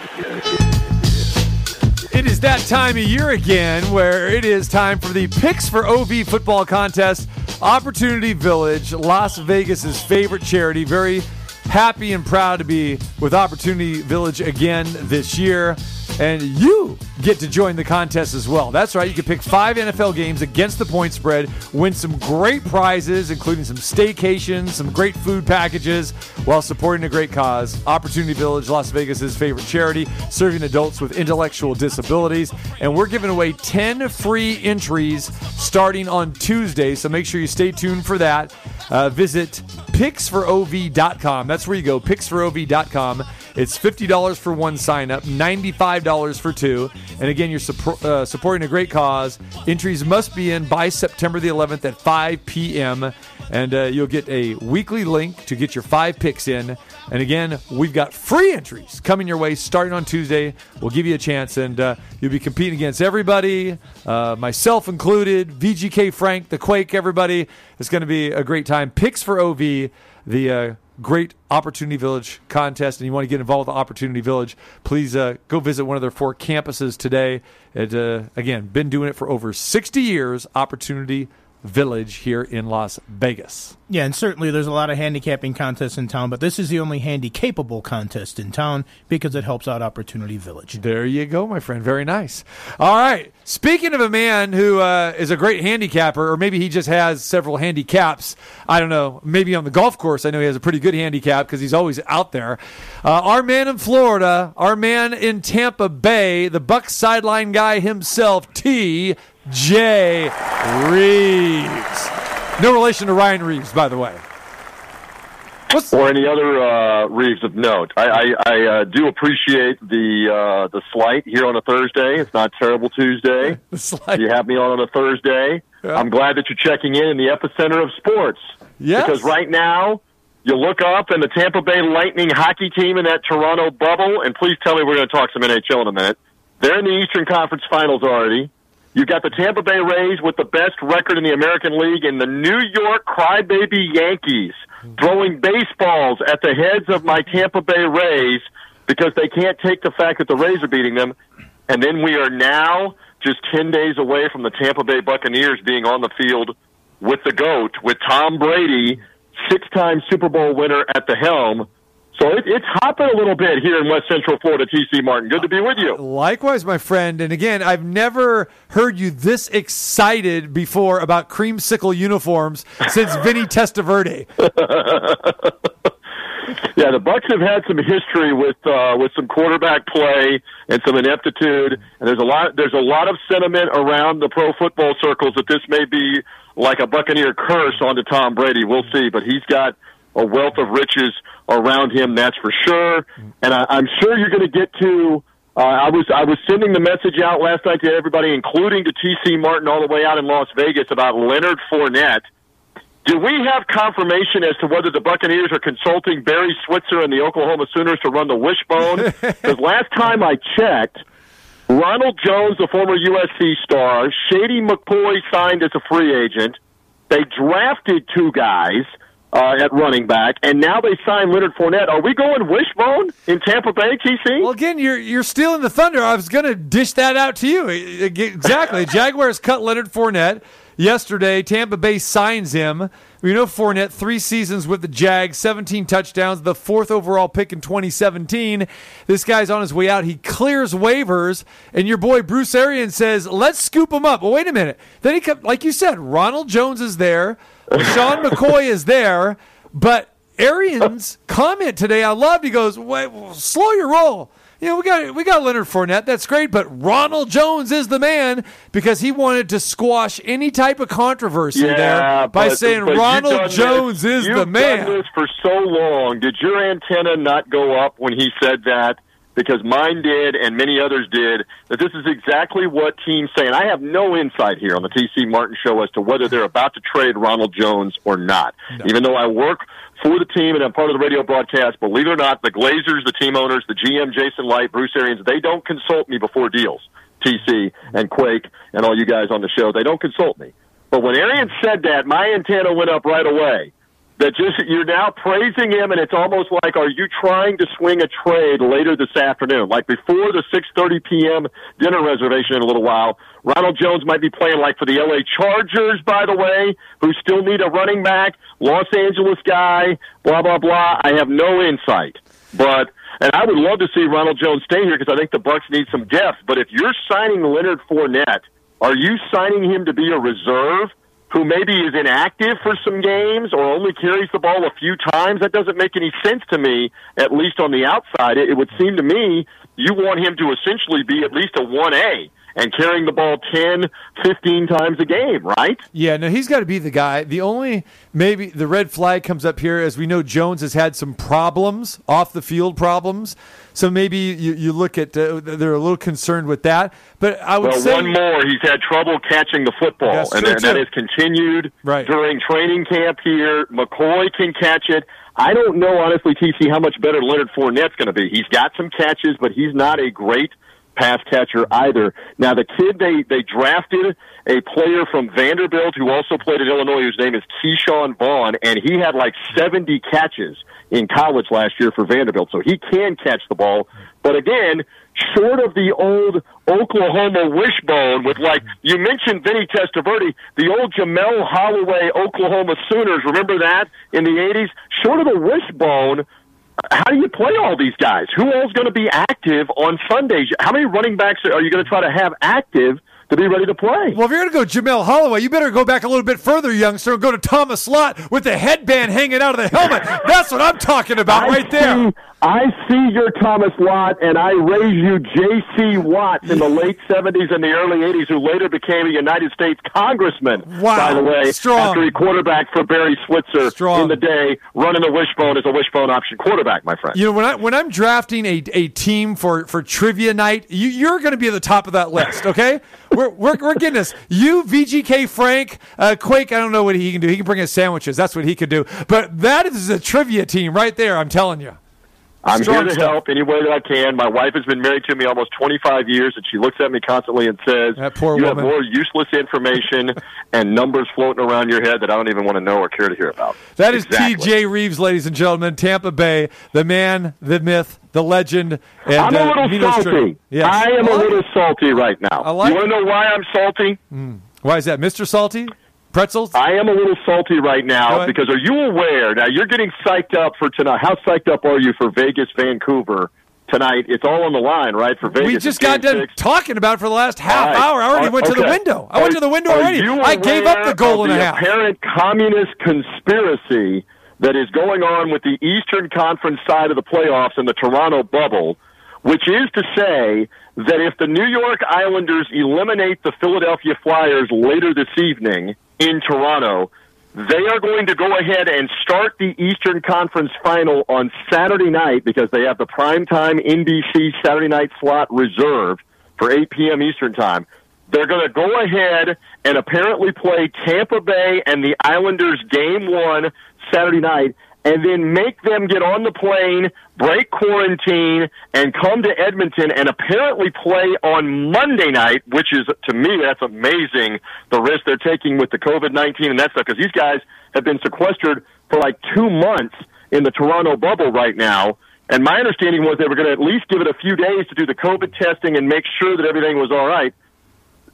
It is that time of year again where it is time for the Picks for OV football contest. Opportunity Village, Las Vegas's favorite charity. Very happy and proud to be with Opportunity Village again this year. And you get to join the contest as well. That's right. You can pick five NFL games against the point spread, win some great prizes, including some staycations, some great food packages, while supporting a great cause. Opportunity Village, Las Vegas's favorite charity, serving adults with intellectual disabilities. And we're giving away 10 free entries starting on Tuesday. So make sure you stay tuned for that. Uh, visit picksforov.com. That's where you go, picksforov.com. It's $50 for one sign up, $95 for two. And again, you're suppro- uh, supporting a great cause. Entries must be in by September the 11th at 5 p.m. And uh, you'll get a weekly link to get your five picks in. And again, we've got free entries coming your way starting on Tuesday. We'll give you a chance, and uh, you'll be competing against everybody, uh, myself included, VGK Frank, the Quake, everybody. It's going to be a great time. Picks for OV, the uh, great Opportunity Village contest, and you want to get involved with Opportunity Village, please uh, go visit one of their four campuses today. It, uh, again, been doing it for over 60 years, Opportunity Village here in Las Vegas. Yeah, and certainly there's a lot of handicapping contests in town, but this is the only handy-capable contest in town because it helps out Opportunity Village. There you go, my friend. Very nice. All right. Speaking of a man who uh, is a great handicapper, or maybe he just has several handicaps. I don't know. Maybe on the golf course, I know he has a pretty good handicap because he's always out there. Uh, our man in Florida, our man in Tampa Bay, the Buck sideline guy himself, T. J. Rives. No relation to Ryan Reaves, by the way. or any other uh, Reeves of note. I, I, I uh, do appreciate the uh, the slight here on a Thursday. It's not terrible Tuesday. You have me on on a Thursday. I'm glad that you're checking in in the epicenter of sports. Yes. Because right now, you look up and the Tampa Bay Lightning hockey team in that Toronto bubble, and please tell me we're going to talk some NHL in a minute. They're in the Eastern Conference Finals already. You've got the Tampa Bay Rays with the best record in the American League, and the New York Crybaby Yankees throwing baseballs at the heads of my Tampa Bay Rays because they can't take the fact that the Rays are beating them. And then we are now just 10 days away from the Tampa Bay Buccaneers being on the field with the GOAT, with Tom Brady, six time Super Bowl winner at the helm. So it, it's hopping a little bit here in West Central Florida, TC Martin. Good to be with you. Likewise, my friend. And again, I've never heard you this excited before about creamsicle uniforms since Vinny Testaverde. Yeah, the Bucks have had some history with uh, with some quarterback play and some ineptitude, and there's a lot there's a lot of sentiment around the pro football circles that this may be like a Buccaneer curse onto Tom Brady. We'll see, but he's got a wealth of riches around him, that's for sure. And I, I'm sure you're going to get to. Uh, I was I was sending the message out last night to everybody, including to TC Martin all the way out in Las Vegas about Leonard Fournette. Do we have confirmation as to whether the Buccaneers are consulting Barry Switzer and the Oklahoma Sooners to run the wishbone? Because last time I checked, Ronald Jones, the former USC star, Shady McCoy signed as a free agent. They drafted two guys uh, at running back, and now they signed Leonard Fournette. Are we going wishbone in Tampa Bay, TC? Well, again, you're you're stealing the thunder. I was going to dish that out to you. Exactly. Jaguars cut Leonard Fournette yesterday. Tampa Bay signs him. We know Fournette, three seasons with the Jags, 17 touchdowns, the fourth overall pick in 2017. This guy's on his way out. He clears waivers, and your boy Bruce Arians says, let's scoop him up. Well, wait a minute. Then he come, like you said, Ronald Jones is there. Sean McCoy is there, but Arians' comment today, I loved. He goes, "Wait, slow your roll." You know, we got we got Leonard Fournette. That's great, but Ronald Jones is the man because he wanted to squash any type of controversy Yeah, there by but- saying but Ronald Jones this- is you've the done man. this for so long. Did your antenna not go up when he said that? Because mine did, and many others did. That this is exactly what teams say, and I have no insight here on the TC Martin show as to whether they're about to trade Ronald Jones or not. Even though I work for the team and I'm part of the radio broadcast, believe it or not, the Glazers, the team owners, the GM Jason Licht, Bruce Arians, they don't consult me before deals. TC and Quake and all you guys on the show, they don't consult me. But when Arians said that, my antenna went up right away. That just you're now praising him, and it's almost like, are you trying to swing a trade later this afternoon, like before the 6:30 p.m. dinner reservation in a little while? Ronald Jones might be playing like for the LA Chargers, by the way, who still need a running back, Los Angeles guy, blah blah blah. I have no insight, but and I would love to see Ronald Jones stay here because I think the Bucks need some depth. But if you're signing Leonard Fournette, are you signing him to be a reserve who maybe is inactive for some games or only carries the ball a few times? That doesn't make any sense to me, at least on the outside. It, it would seem to me you want him to essentially be at least a 1A and carrying the ball 10, 15 times a game, right? Yeah, no, he's got to be the guy. The only maybe the red flag comes up here as we know Jones has had some problems off the field problems. So maybe you, you look at uh, they're a little concerned with that. But I would well, say one more. He's had trouble catching the football, That's and that, that has continued Right. during training camp here. McCoy can catch it. I don't know, honestly, TC, how much better Leonard Fournette's going to be. He's got some catches, but he's not a great pass catcher either. Now, the kid they they drafted a player from Vanderbilt who also played at Illinois, whose name is Ke'Shawn Vaughn, and he had like 70 catches in college last year for Vanderbilt, so he can catch the ball. But again, short of the old Oklahoma wishbone with like you mentioned Vinny Testaverde, the old Jamelle Holieway Oklahoma Sooners. Remember that in the '80s? Short of the wishbone, how do you play all these guys? Who is going to be active on Sundays? How many running backs are you going to try to have active to be ready to play? Well, if you're going to go Jamelle Holieway, you better go back a little bit further, youngster, and go to Thomas Lott with the headband hanging out of the helmet. That's what I'm talking about I right there. see- I see your Thomas Watt, and I raise you J.C. Watts in the late 70s and the early 80s, who later became a United States congressman, Wow. by the way, Strong. after he quarterbacked for Barry Switzer Strong. in the day, running the wishbone as a wishbone option quarterback, my friend. You know, when I when I'm drafting a, a team for, for trivia night, you, you're going to be at the top of that list. Okay, we're, we're we're getting this. You, VGK, Frank, uh, Quake. I don't know what he can do. He can bring us sandwiches. That's what he could do. But that is a trivia team right there. I'm telling you. I'm Strong here to help any way that I can. My wife has been married to me almost 25 years, and she looks at me constantly and says, That poor "You woman. have more useless information and numbers floating around your head that I don't even want to know or care to hear about." That is Exactly. T.J. Rives, ladies and gentlemen, Tampa Bay, the man, the myth, the legend. And, I'm a uh, little Nino salty. Yes. I am a little salty right now. Like you want to know why I'm salty? Why is that, Mr. Salty? Pretzels? I am a little salty right now because are you aware? Now you're getting psyched up for tonight. How psyched up are you for Vegas, Vancouver tonight? It's all on the line, right? For Vegas, we just got done six. talking about it for the last half right. hour. I already Are- went to the window. I went to the window already. I gave up the goal and a half. Apparent communist conspiracy that is going on with the Eastern Conference side of the playoffs and the Toronto bubble, which is to say that if the New York Islanders eliminate the Philadelphia Flyers later this evening in Toronto, they are going to go ahead and start the Eastern Conference final on Saturday night because they have the primetime NBC Saturday night slot reserved for 8 p.m. Eastern Time. They're going to go ahead and apparently play Tampa Bay and the Islanders game one Saturday night and then make them get on the plane, break quarantine, and come to Edmonton and apparently play on Monday night, which is, to me, that's amazing, the risk they're taking with the COVID 19 and that stuff, because these guys have been sequestered for like two months in the Toronto bubble right now. And my understanding was they were going to at least give it a few days to do the COVID testing and make sure that everything was all right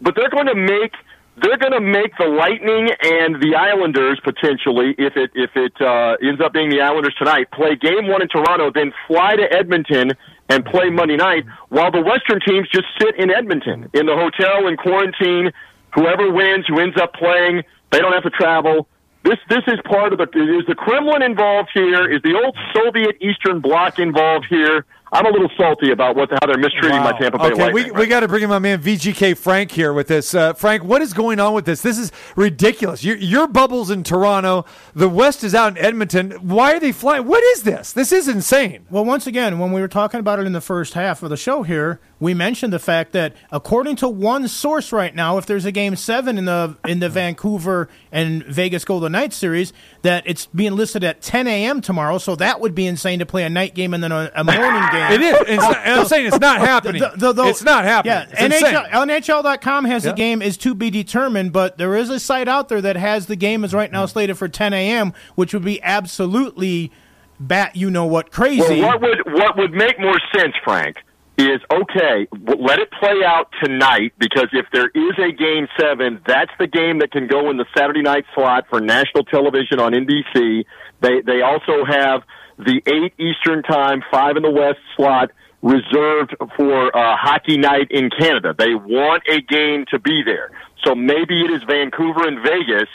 but they're going to make they're going to make the Lightning and the Islanders potentially, if it if it uh, ends up being the Islanders tonight, play Game One in Toronto, then fly to Edmonton and play Monday night, while the Western teams just sit in Edmonton in the hotel in quarantine. Whoever wins, who ends up playing, they don't have to travel. This this is part of the is the Kremlin involved here? Is the old Soviet Eastern Bloc involved here? I'm a little salty about what how they're mistreating my Tampa Bay okay, Lightning. we, we got to bring in my man VGK Frank here with this. Uh, Frank, what is going on with this? This is ridiculous. Your, your bubble's in Toronto. The West is out in Edmonton. Why are they flying? What is this? This is insane. Well, once again, when we were talking about it in the first half of the show here, we mentioned the fact that according to one source right now, if there's a game seven in the in the Vancouver and Vegas Golden Knights series, that it's being listed at 10 a.m. tomorrow. So that would be insane to play a night game and then a, a morning game. It is. It's not, and I'm saying it's not happening. The- the- the- it's not happening. Yeah, It's. NHL, NHL.com has Yeah. the game is to be determined, but there is a site out there that has the game is right now mm-hmm. slated for 10 a.m., which would be absolutely bat you know what crazy. Well, what would what would make more sense, Frank, is okay. Let it play out tonight because if there is a game seven, that's the game that can go in the Saturday night slot for national television on NBC. They they also have the eight Eastern time, five in the West slot reserved for uh, hockey night in Canada. They want a game to be there, so maybe it is Vancouver and Vegas.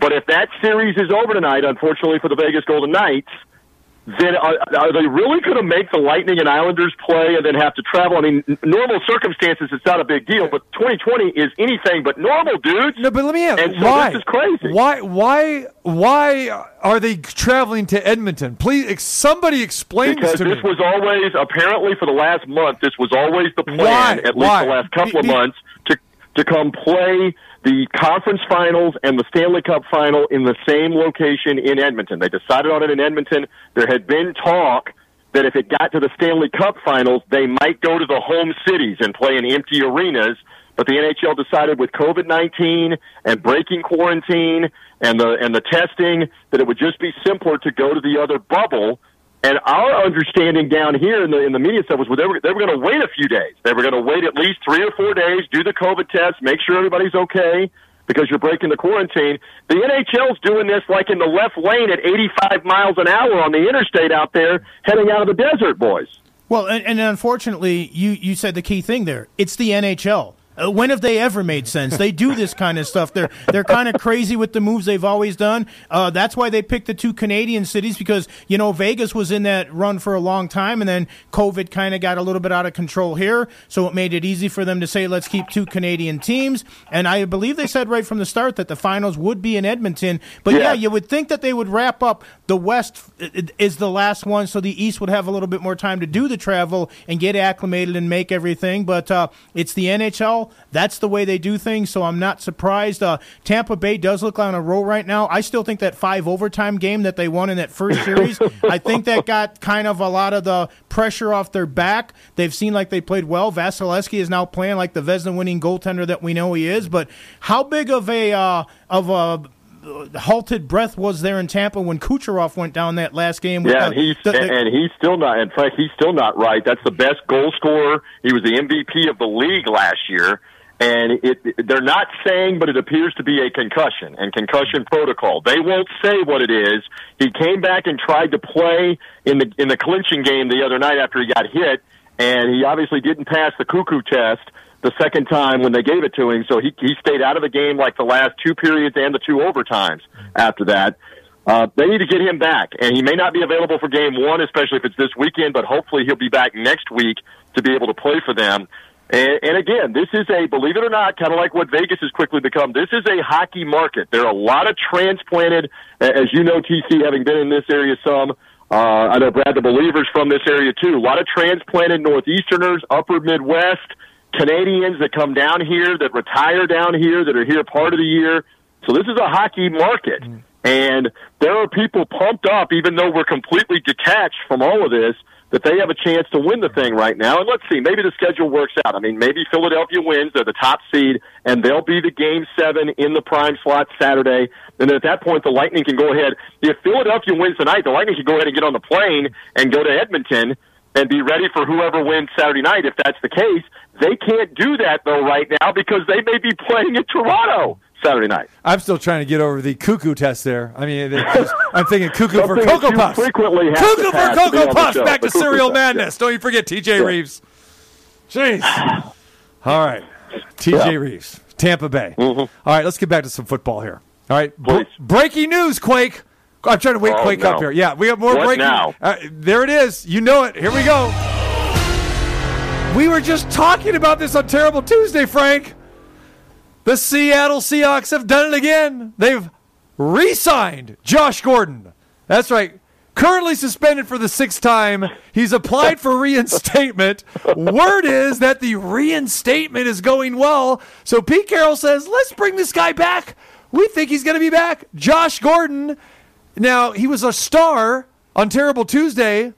But if that series is over tonight, unfortunately for the Vegas Golden Knights, then are, are they really going to make the Lightning and Islanders play and then have to travel? I mean, normal circumstances, it's not a big deal, but 2020 is anything but normal, dudes. No, but let me ask. And so why? this is crazy. Why? Why? Why are they traveling to Edmonton? Please, somebody explain Because this to this me. was always, apparently for the last month, this was always the plan, Why? at least Why? the last couple Be- of months, to, to come play the conference finals and the Stanley Cup final in the same location in Edmonton. They decided on it in Edmonton. There had been talk that if it got to the Stanley Cup finals, they might go to the home cities and play in empty arenas. But the NHL decided with COVID nineteen and breaking quarantine and the and the testing that it would just be simpler to go to the other bubble. And our understanding down here in the in the media stuff was well, they were they were going to wait a few days. They were going to wait at least three or four days, do the COVID test, make sure everybody's okay because you're breaking the quarantine. The NHL's doing this like in the left lane at 85 miles an hour on the interstate out there, heading out of the desert, boys. Well, and, and unfortunately, you, you said the key thing there. It's the NHL. Uh, when have they ever made sense? They do this kind of stuff. They're they're kind of crazy with the moves they've always done. Uh, that's why they picked the two Canadian cities because you know Vegas was in that run for a long time, and then COVID kind of got a little bit out of control here, so it made it easy for them to say let's keep two Canadian teams. And I believe they said right from the start that the finals would be in Edmonton. But yeah, Yeah. you would think that they would wrap up the West i- i- is the last one, so the East would have a little bit more time to do the travel and get acclimated and make everything. But uh, it's the NHL. That's the way they do things, so I'm not surprised. Uh, Tampa Bay does look on a roll right now. I still think that five overtime game that they won in that first series, I think that got kind of a lot of the pressure off their back. They've seen like they played well. Vasilevskiy is now playing like the Vezina winning goaltender that we know he is. But how big of a uh, of a halted breath was there in Tampa when Kucherov went down that last game. Yeah, and he's the- the- and, and he's still not. In fact, he's still not right. That's the best goal scorer. He was the MVP of the league last year, and it they're not saying, but it appears to be a concussion and concussion protocol. They won't say what it is. He came back and tried to play in the in the clinching game the other night after he got hit, and he obviously didn't pass the cuckoo test the second time when they gave it to him. So he he stayed out of the game like the last two periods and the two overtimes after that. Uh, they need to get him back, and he may not be available for game one, especially if it's this weekend. But hopefully, he'll be back next week to be able to play for them. And, and again, this is a believe it or not, kind of like what Vegas has quickly become. This is a hockey market. There are a lot of transplanted, as you know, TC, having been in this area some. Uh, I know Brad, the believers from this area too. A lot of transplanted Northeasterners, Upper Midwest, Canadians that come down here, that retire down here, that are here part of the year. So this is a hockey market. Mm. And there are people pumped up, even though we're completely detached from all of this, that they have a chance to win the thing right now. And let's see, maybe the schedule works out. I mean, maybe Philadelphia wins. They're the top seed, and they'll be the game seven in the prime slot Saturday. And then at that point, the Lightning can go ahead. If Philadelphia wins tonight, the Lightning can go ahead and get on the plane and go to Edmonton and be ready for whoever wins Saturday night if that's the case. They can't do that, though, right now because they may be playing in Toronto Saturday night. I'm still trying to get over the cuckoo test there. I mean, just- I'm thinking cuckoo for Cocoa Puffs. frequently Cuckoo for have to be on Cocoa Puffs. show. Back The to Serial Madness. Don't you forget TJ Yeah. Rives. Jeez. All right. TJ Yeah. Rives, Tampa Bay. Mm-hmm. All right, let's get back to some football here. All right. Br- breaking news, Quake. I'm trying to wake Oh, Quake no. up here. Yeah, we have more What breaking. now? Uh, there it is. You know it. Here we go. We were just talking about this on Terrible Tuesday, Frank. The Seattle Seahawks have done it again. They've re signed Josh Gordon. That's right. Currently suspended for the sixth time. He's applied for reinstatement. Word is that the reinstatement is going well. So Pete Carroll says, let's bring this guy back. We think he's going to be back. Josh Gordon. Now, he was a star on Terrible Tuesday.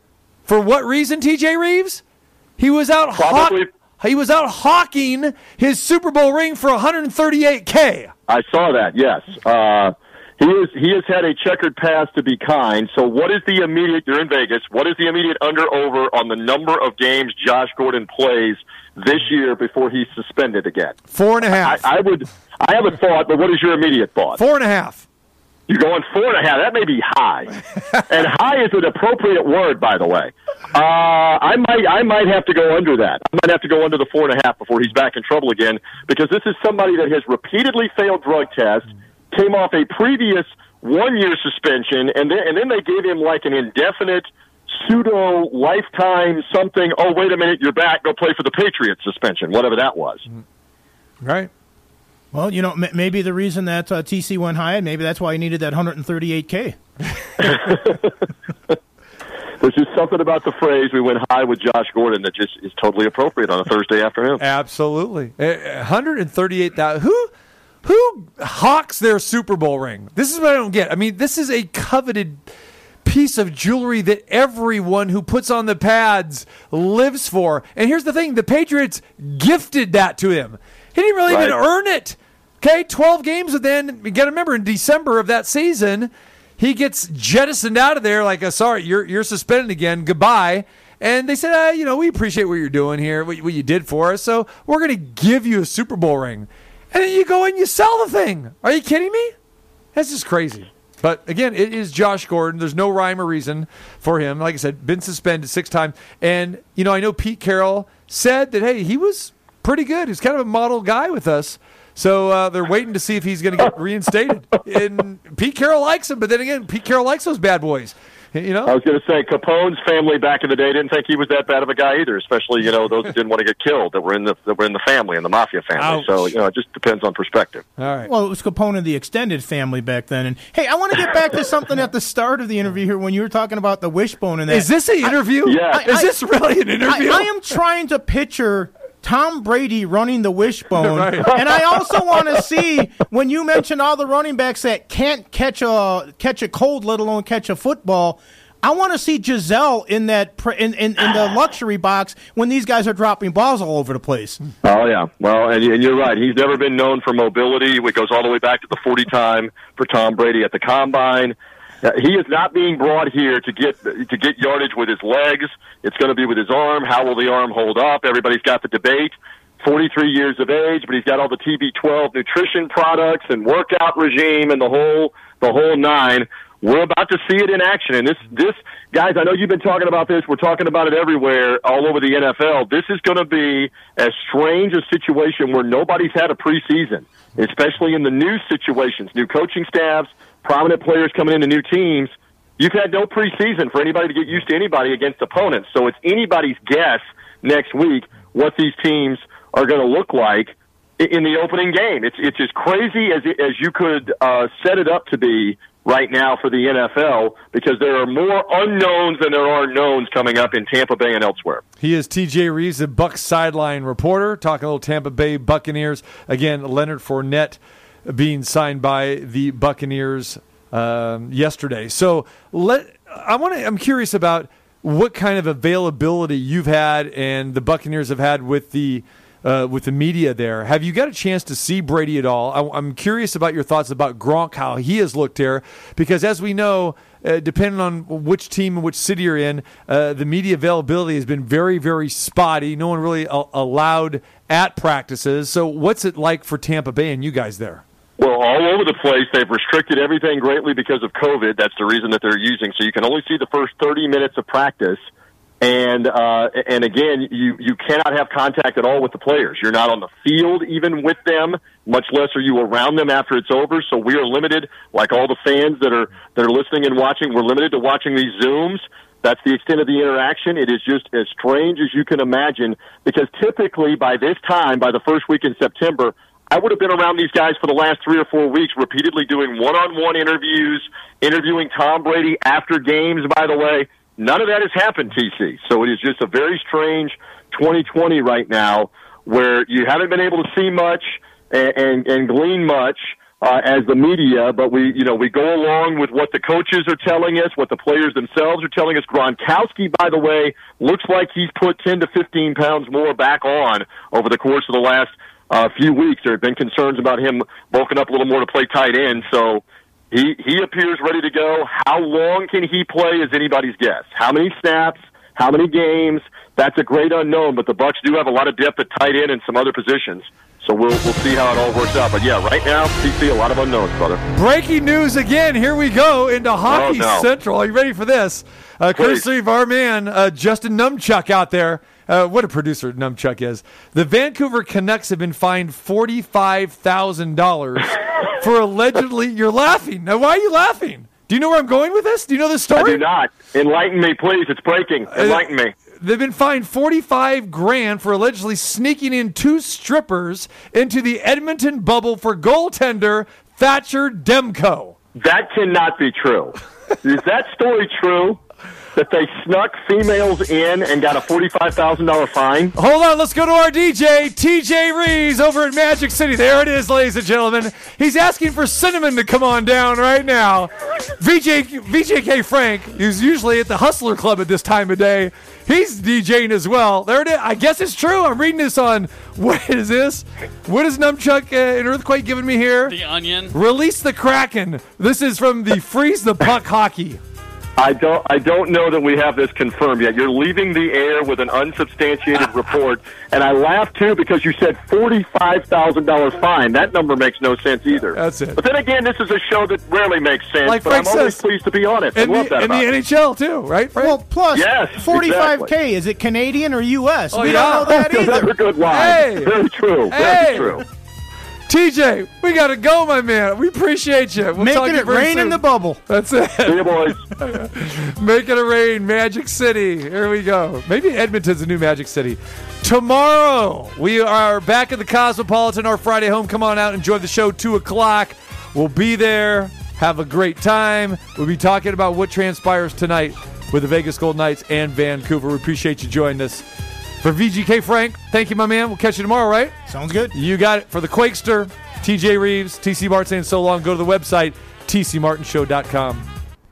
For what reason, TJ Rives? He was out hawk- he was out hawking his Super Bowl ring for 138k. I saw that. Yes, uh, he is. He has had a checkered past to be kind. So, what is the immediate? You're in Vegas. What is the immediate under over on the number of games Josh Gordon plays this year before he's suspended again? Four and a half. I, I would. I have a thought, but what is your immediate thought? Four and a half. You're going four and a half. That may be high, and high is an appropriate word, by the way. Uh, I might, I might have to go under that. I might have to go under the four and a half before he's back in trouble again, because this is somebody that has repeatedly failed drug tests, came off a previous one-year suspension, and then and then they gave him like an indefinite pseudo lifetime something. Oh, wait a minute, you're back. Go play for the Patriots suspension, whatever that was. Right. Well, you know, m- maybe the reason that uh, TC went high, and maybe that's why he needed that 138k. There's just something about the phrase "we went high with Josh Gordon" that just is totally appropriate on a Thursday afternoon. Absolutely. Uh, 138,000. Who who hawks their Super Bowl ring? This is what I don't get. I mean, this is a coveted piece of jewelry that everyone who puts on the pads lives for. And here's the thing, the Patriots gifted that to him. He didn't really even earn it. Okay, 12 games and then you got to remember in December of that season, he gets jettisoned out of there like, sorry, you're you're suspended again. Goodbye. And they said, uh, you know, we appreciate what you're doing here, what, what you did for us, so we're going to give you a Super Bowl ring. And then you go and you sell the thing. Are you kidding me? That's just crazy. But again, it is Josh Gordon. There's no rhyme or reason for him. Like I said, been suspended six times. And, you know, I know Pete Carroll said that, hey, he was pretty good. He's kind of a model guy with us. So uh, they're waiting to see if he's going to get reinstated. And Pete Carroll likes him, but then again, Pete Carroll likes those bad boys. You know, I was going to say Capone's family back in the day didn't think he was that bad of a guy either. Especially you know those that didn't want to get killed that were in the that were in the family in the mafia family. Ouch. So you know it just depends on perspective. All right. Well, it was Capone and the extended family back then. And hey, I want to get back to something at the start of the interview here when you were talking about the wishbone and that. Is this an interview? Yeah. Is this really an interview? I, I am trying to picture Tom Brady running the wishbone, Right. and I also want to see when you mentioned all the running backs that can't catch a catch a cold, let alone catch a football. I want to see Gisele in that in, in, in the luxury box when these guys are dropping balls all over the place. Oh yeah, well, and, and you're right. He's never been known for mobility. It goes all the way back to the 40 time for Tom Brady at the combine. He is not being brought here to get to get yardage with his legs. It's going to be with his arm. How will the arm hold up? Everybody's got the debate. 43 years of age, but he's got all the TB12 nutrition products and workout regime and the whole the whole nine. We're about to see it in action, and this this guys. I know you've been talking about this. We're talking about it everywhere, all over the NFL. This is going to be as strange a situation where nobody's had a preseason, especially in the new situations, new coaching staffs, prominent players coming into new teams. You've had no preseason for anybody to get used to anybody against opponents, so it's anybody's guess next week what these teams are going to look like in the opening game. It's it's as crazy as as you could uh, set it up to be right now for the NFL because there are more unknowns than there are knowns coming up in Tampa Bay and elsewhere. He is TJ Rives, the Bucks sideline reporter, talking a little Tampa Bay Buccaneers. Again, Leonard Fournette being signed by the Buccaneers um, yesterday. So let I want to. I'm curious about what kind of availability you've had and the Buccaneers have had with the. Uh, with the media there, have you got a chance to see Brady at all? I, I'm curious about your thoughts about Gronk, how he has looked here, because as we know, uh, depending on which team and which city you're in, uh, the media availability has been very, very spotty. No one really a- allowed at practices. So, what's it like for Tampa Bay and you guys there? All over the place, they've restricted everything greatly because of COVID. That's the reason that they're using. So you can only see the first 30 minutes of practice. And, uh, and again, you, you cannot have contact at all with the players. You're not on the field even with them, much less are you around them after it's over. So we are limited, like all the fans that are, that are listening and watching, we're limited to watching these Zooms. That's the extent of the interaction. It is just as strange as you can imagine because typically by this time, by the first week in September, I would have been around these guys for the last three or four weeks, repeatedly doing one-on-one interviews, interviewing Tom Brady after games. By the way, none of that has happened, TC. So it is just a very strange 2020 right now, where you haven't been able to see much and and, and glean much. Uh, as the media, but we, you know, we go along with what the coaches are telling us, what the players themselves are telling us. Gronkowski, by the way, looks like he's put 10 to 15 pounds more back on over the course of the last uh, few weeks. There have been concerns about him bulking up a little more to play tight end. So he he appears ready to go. How long can he play is anybody's guess. How many snaps? How many games? That's a great unknown. But the Bucks do have a lot of depth at tight end and some other positions. So we'll we'll see how it all works out. But yeah, right now, TC, a lot of unknowns, brother. Breaking news again. Here we go into Hockey Oh, no. Central. Are you ready for this? Uh, courtesy of our man, uh, Justin Numchuck out there. Uh, what a producer Numchuck is. The Vancouver Canucks have been fined $45,000 for allegedly. You're laughing. Now, why are you laughing? Do you know where I'm going with this? Do you know this story? I do not. Enlighten me, please. It's breaking. Enlighten me. They've been fined 45 grand for allegedly sneaking in two strippers into the Edmonton bubble for goaltender Thatcher Demko. That cannot be true. Is that story true? That they snuck females in and got a forty-five thousand dollar fine? Hold on, let's go to our DJ, TJ Rives, over at Magic City. There it is, ladies and gentlemen. He's asking for Cinnamon to come on down right now. VJ, VJK Frank, who's usually at the Hustler Club at this time of day, he's DJing as well. There it is. I guess it's true. I'm reading this on, what is this? What is Numchuck uh, an Earthquake giving me here? The Onion. Release the Kraken. This is from the Freeze the Puck Hockey. I don't. I don't know that we have this confirmed yet. You're leaving the air with an unsubstantiated report, and I laugh too because you said forty-five thousand dollars fine. That number makes no sense either. That's it. But then again, this is a show that rarely makes sense. Like but Frank I'm always says, pleased to be on it. I In love the, that in the it. NHL too, right, Frank? Well, plus Yes, 45k. exactly. Is it Canadian or U.S.? Oh, we yeah. don't know that That's either. a good line. Hey. Very true. Hey. Very true. TJ, we gotta go, my man. We appreciate you. We'll talk Making to you it very rain in the bubble. That's it. See you, boys. Make it rain, Magic City. Here we go. Maybe Edmonton's a new Magic City. Tomorrow, we are back at the Cosmopolitan, our Friday home. Come on out, and enjoy the show, 2 o'clock. We'll be there. Have a great time. We'll be talking about what transpires tonight with the Vegas Gold Knights and Vancouver. We appreciate you joining us. For VGK Frank, thank you, my man. We'll catch you tomorrow, right? Sounds good. You got it. For the Quakester, TJ Rives, TC Mart saying so long. Go to the website, tcmartinshow.com.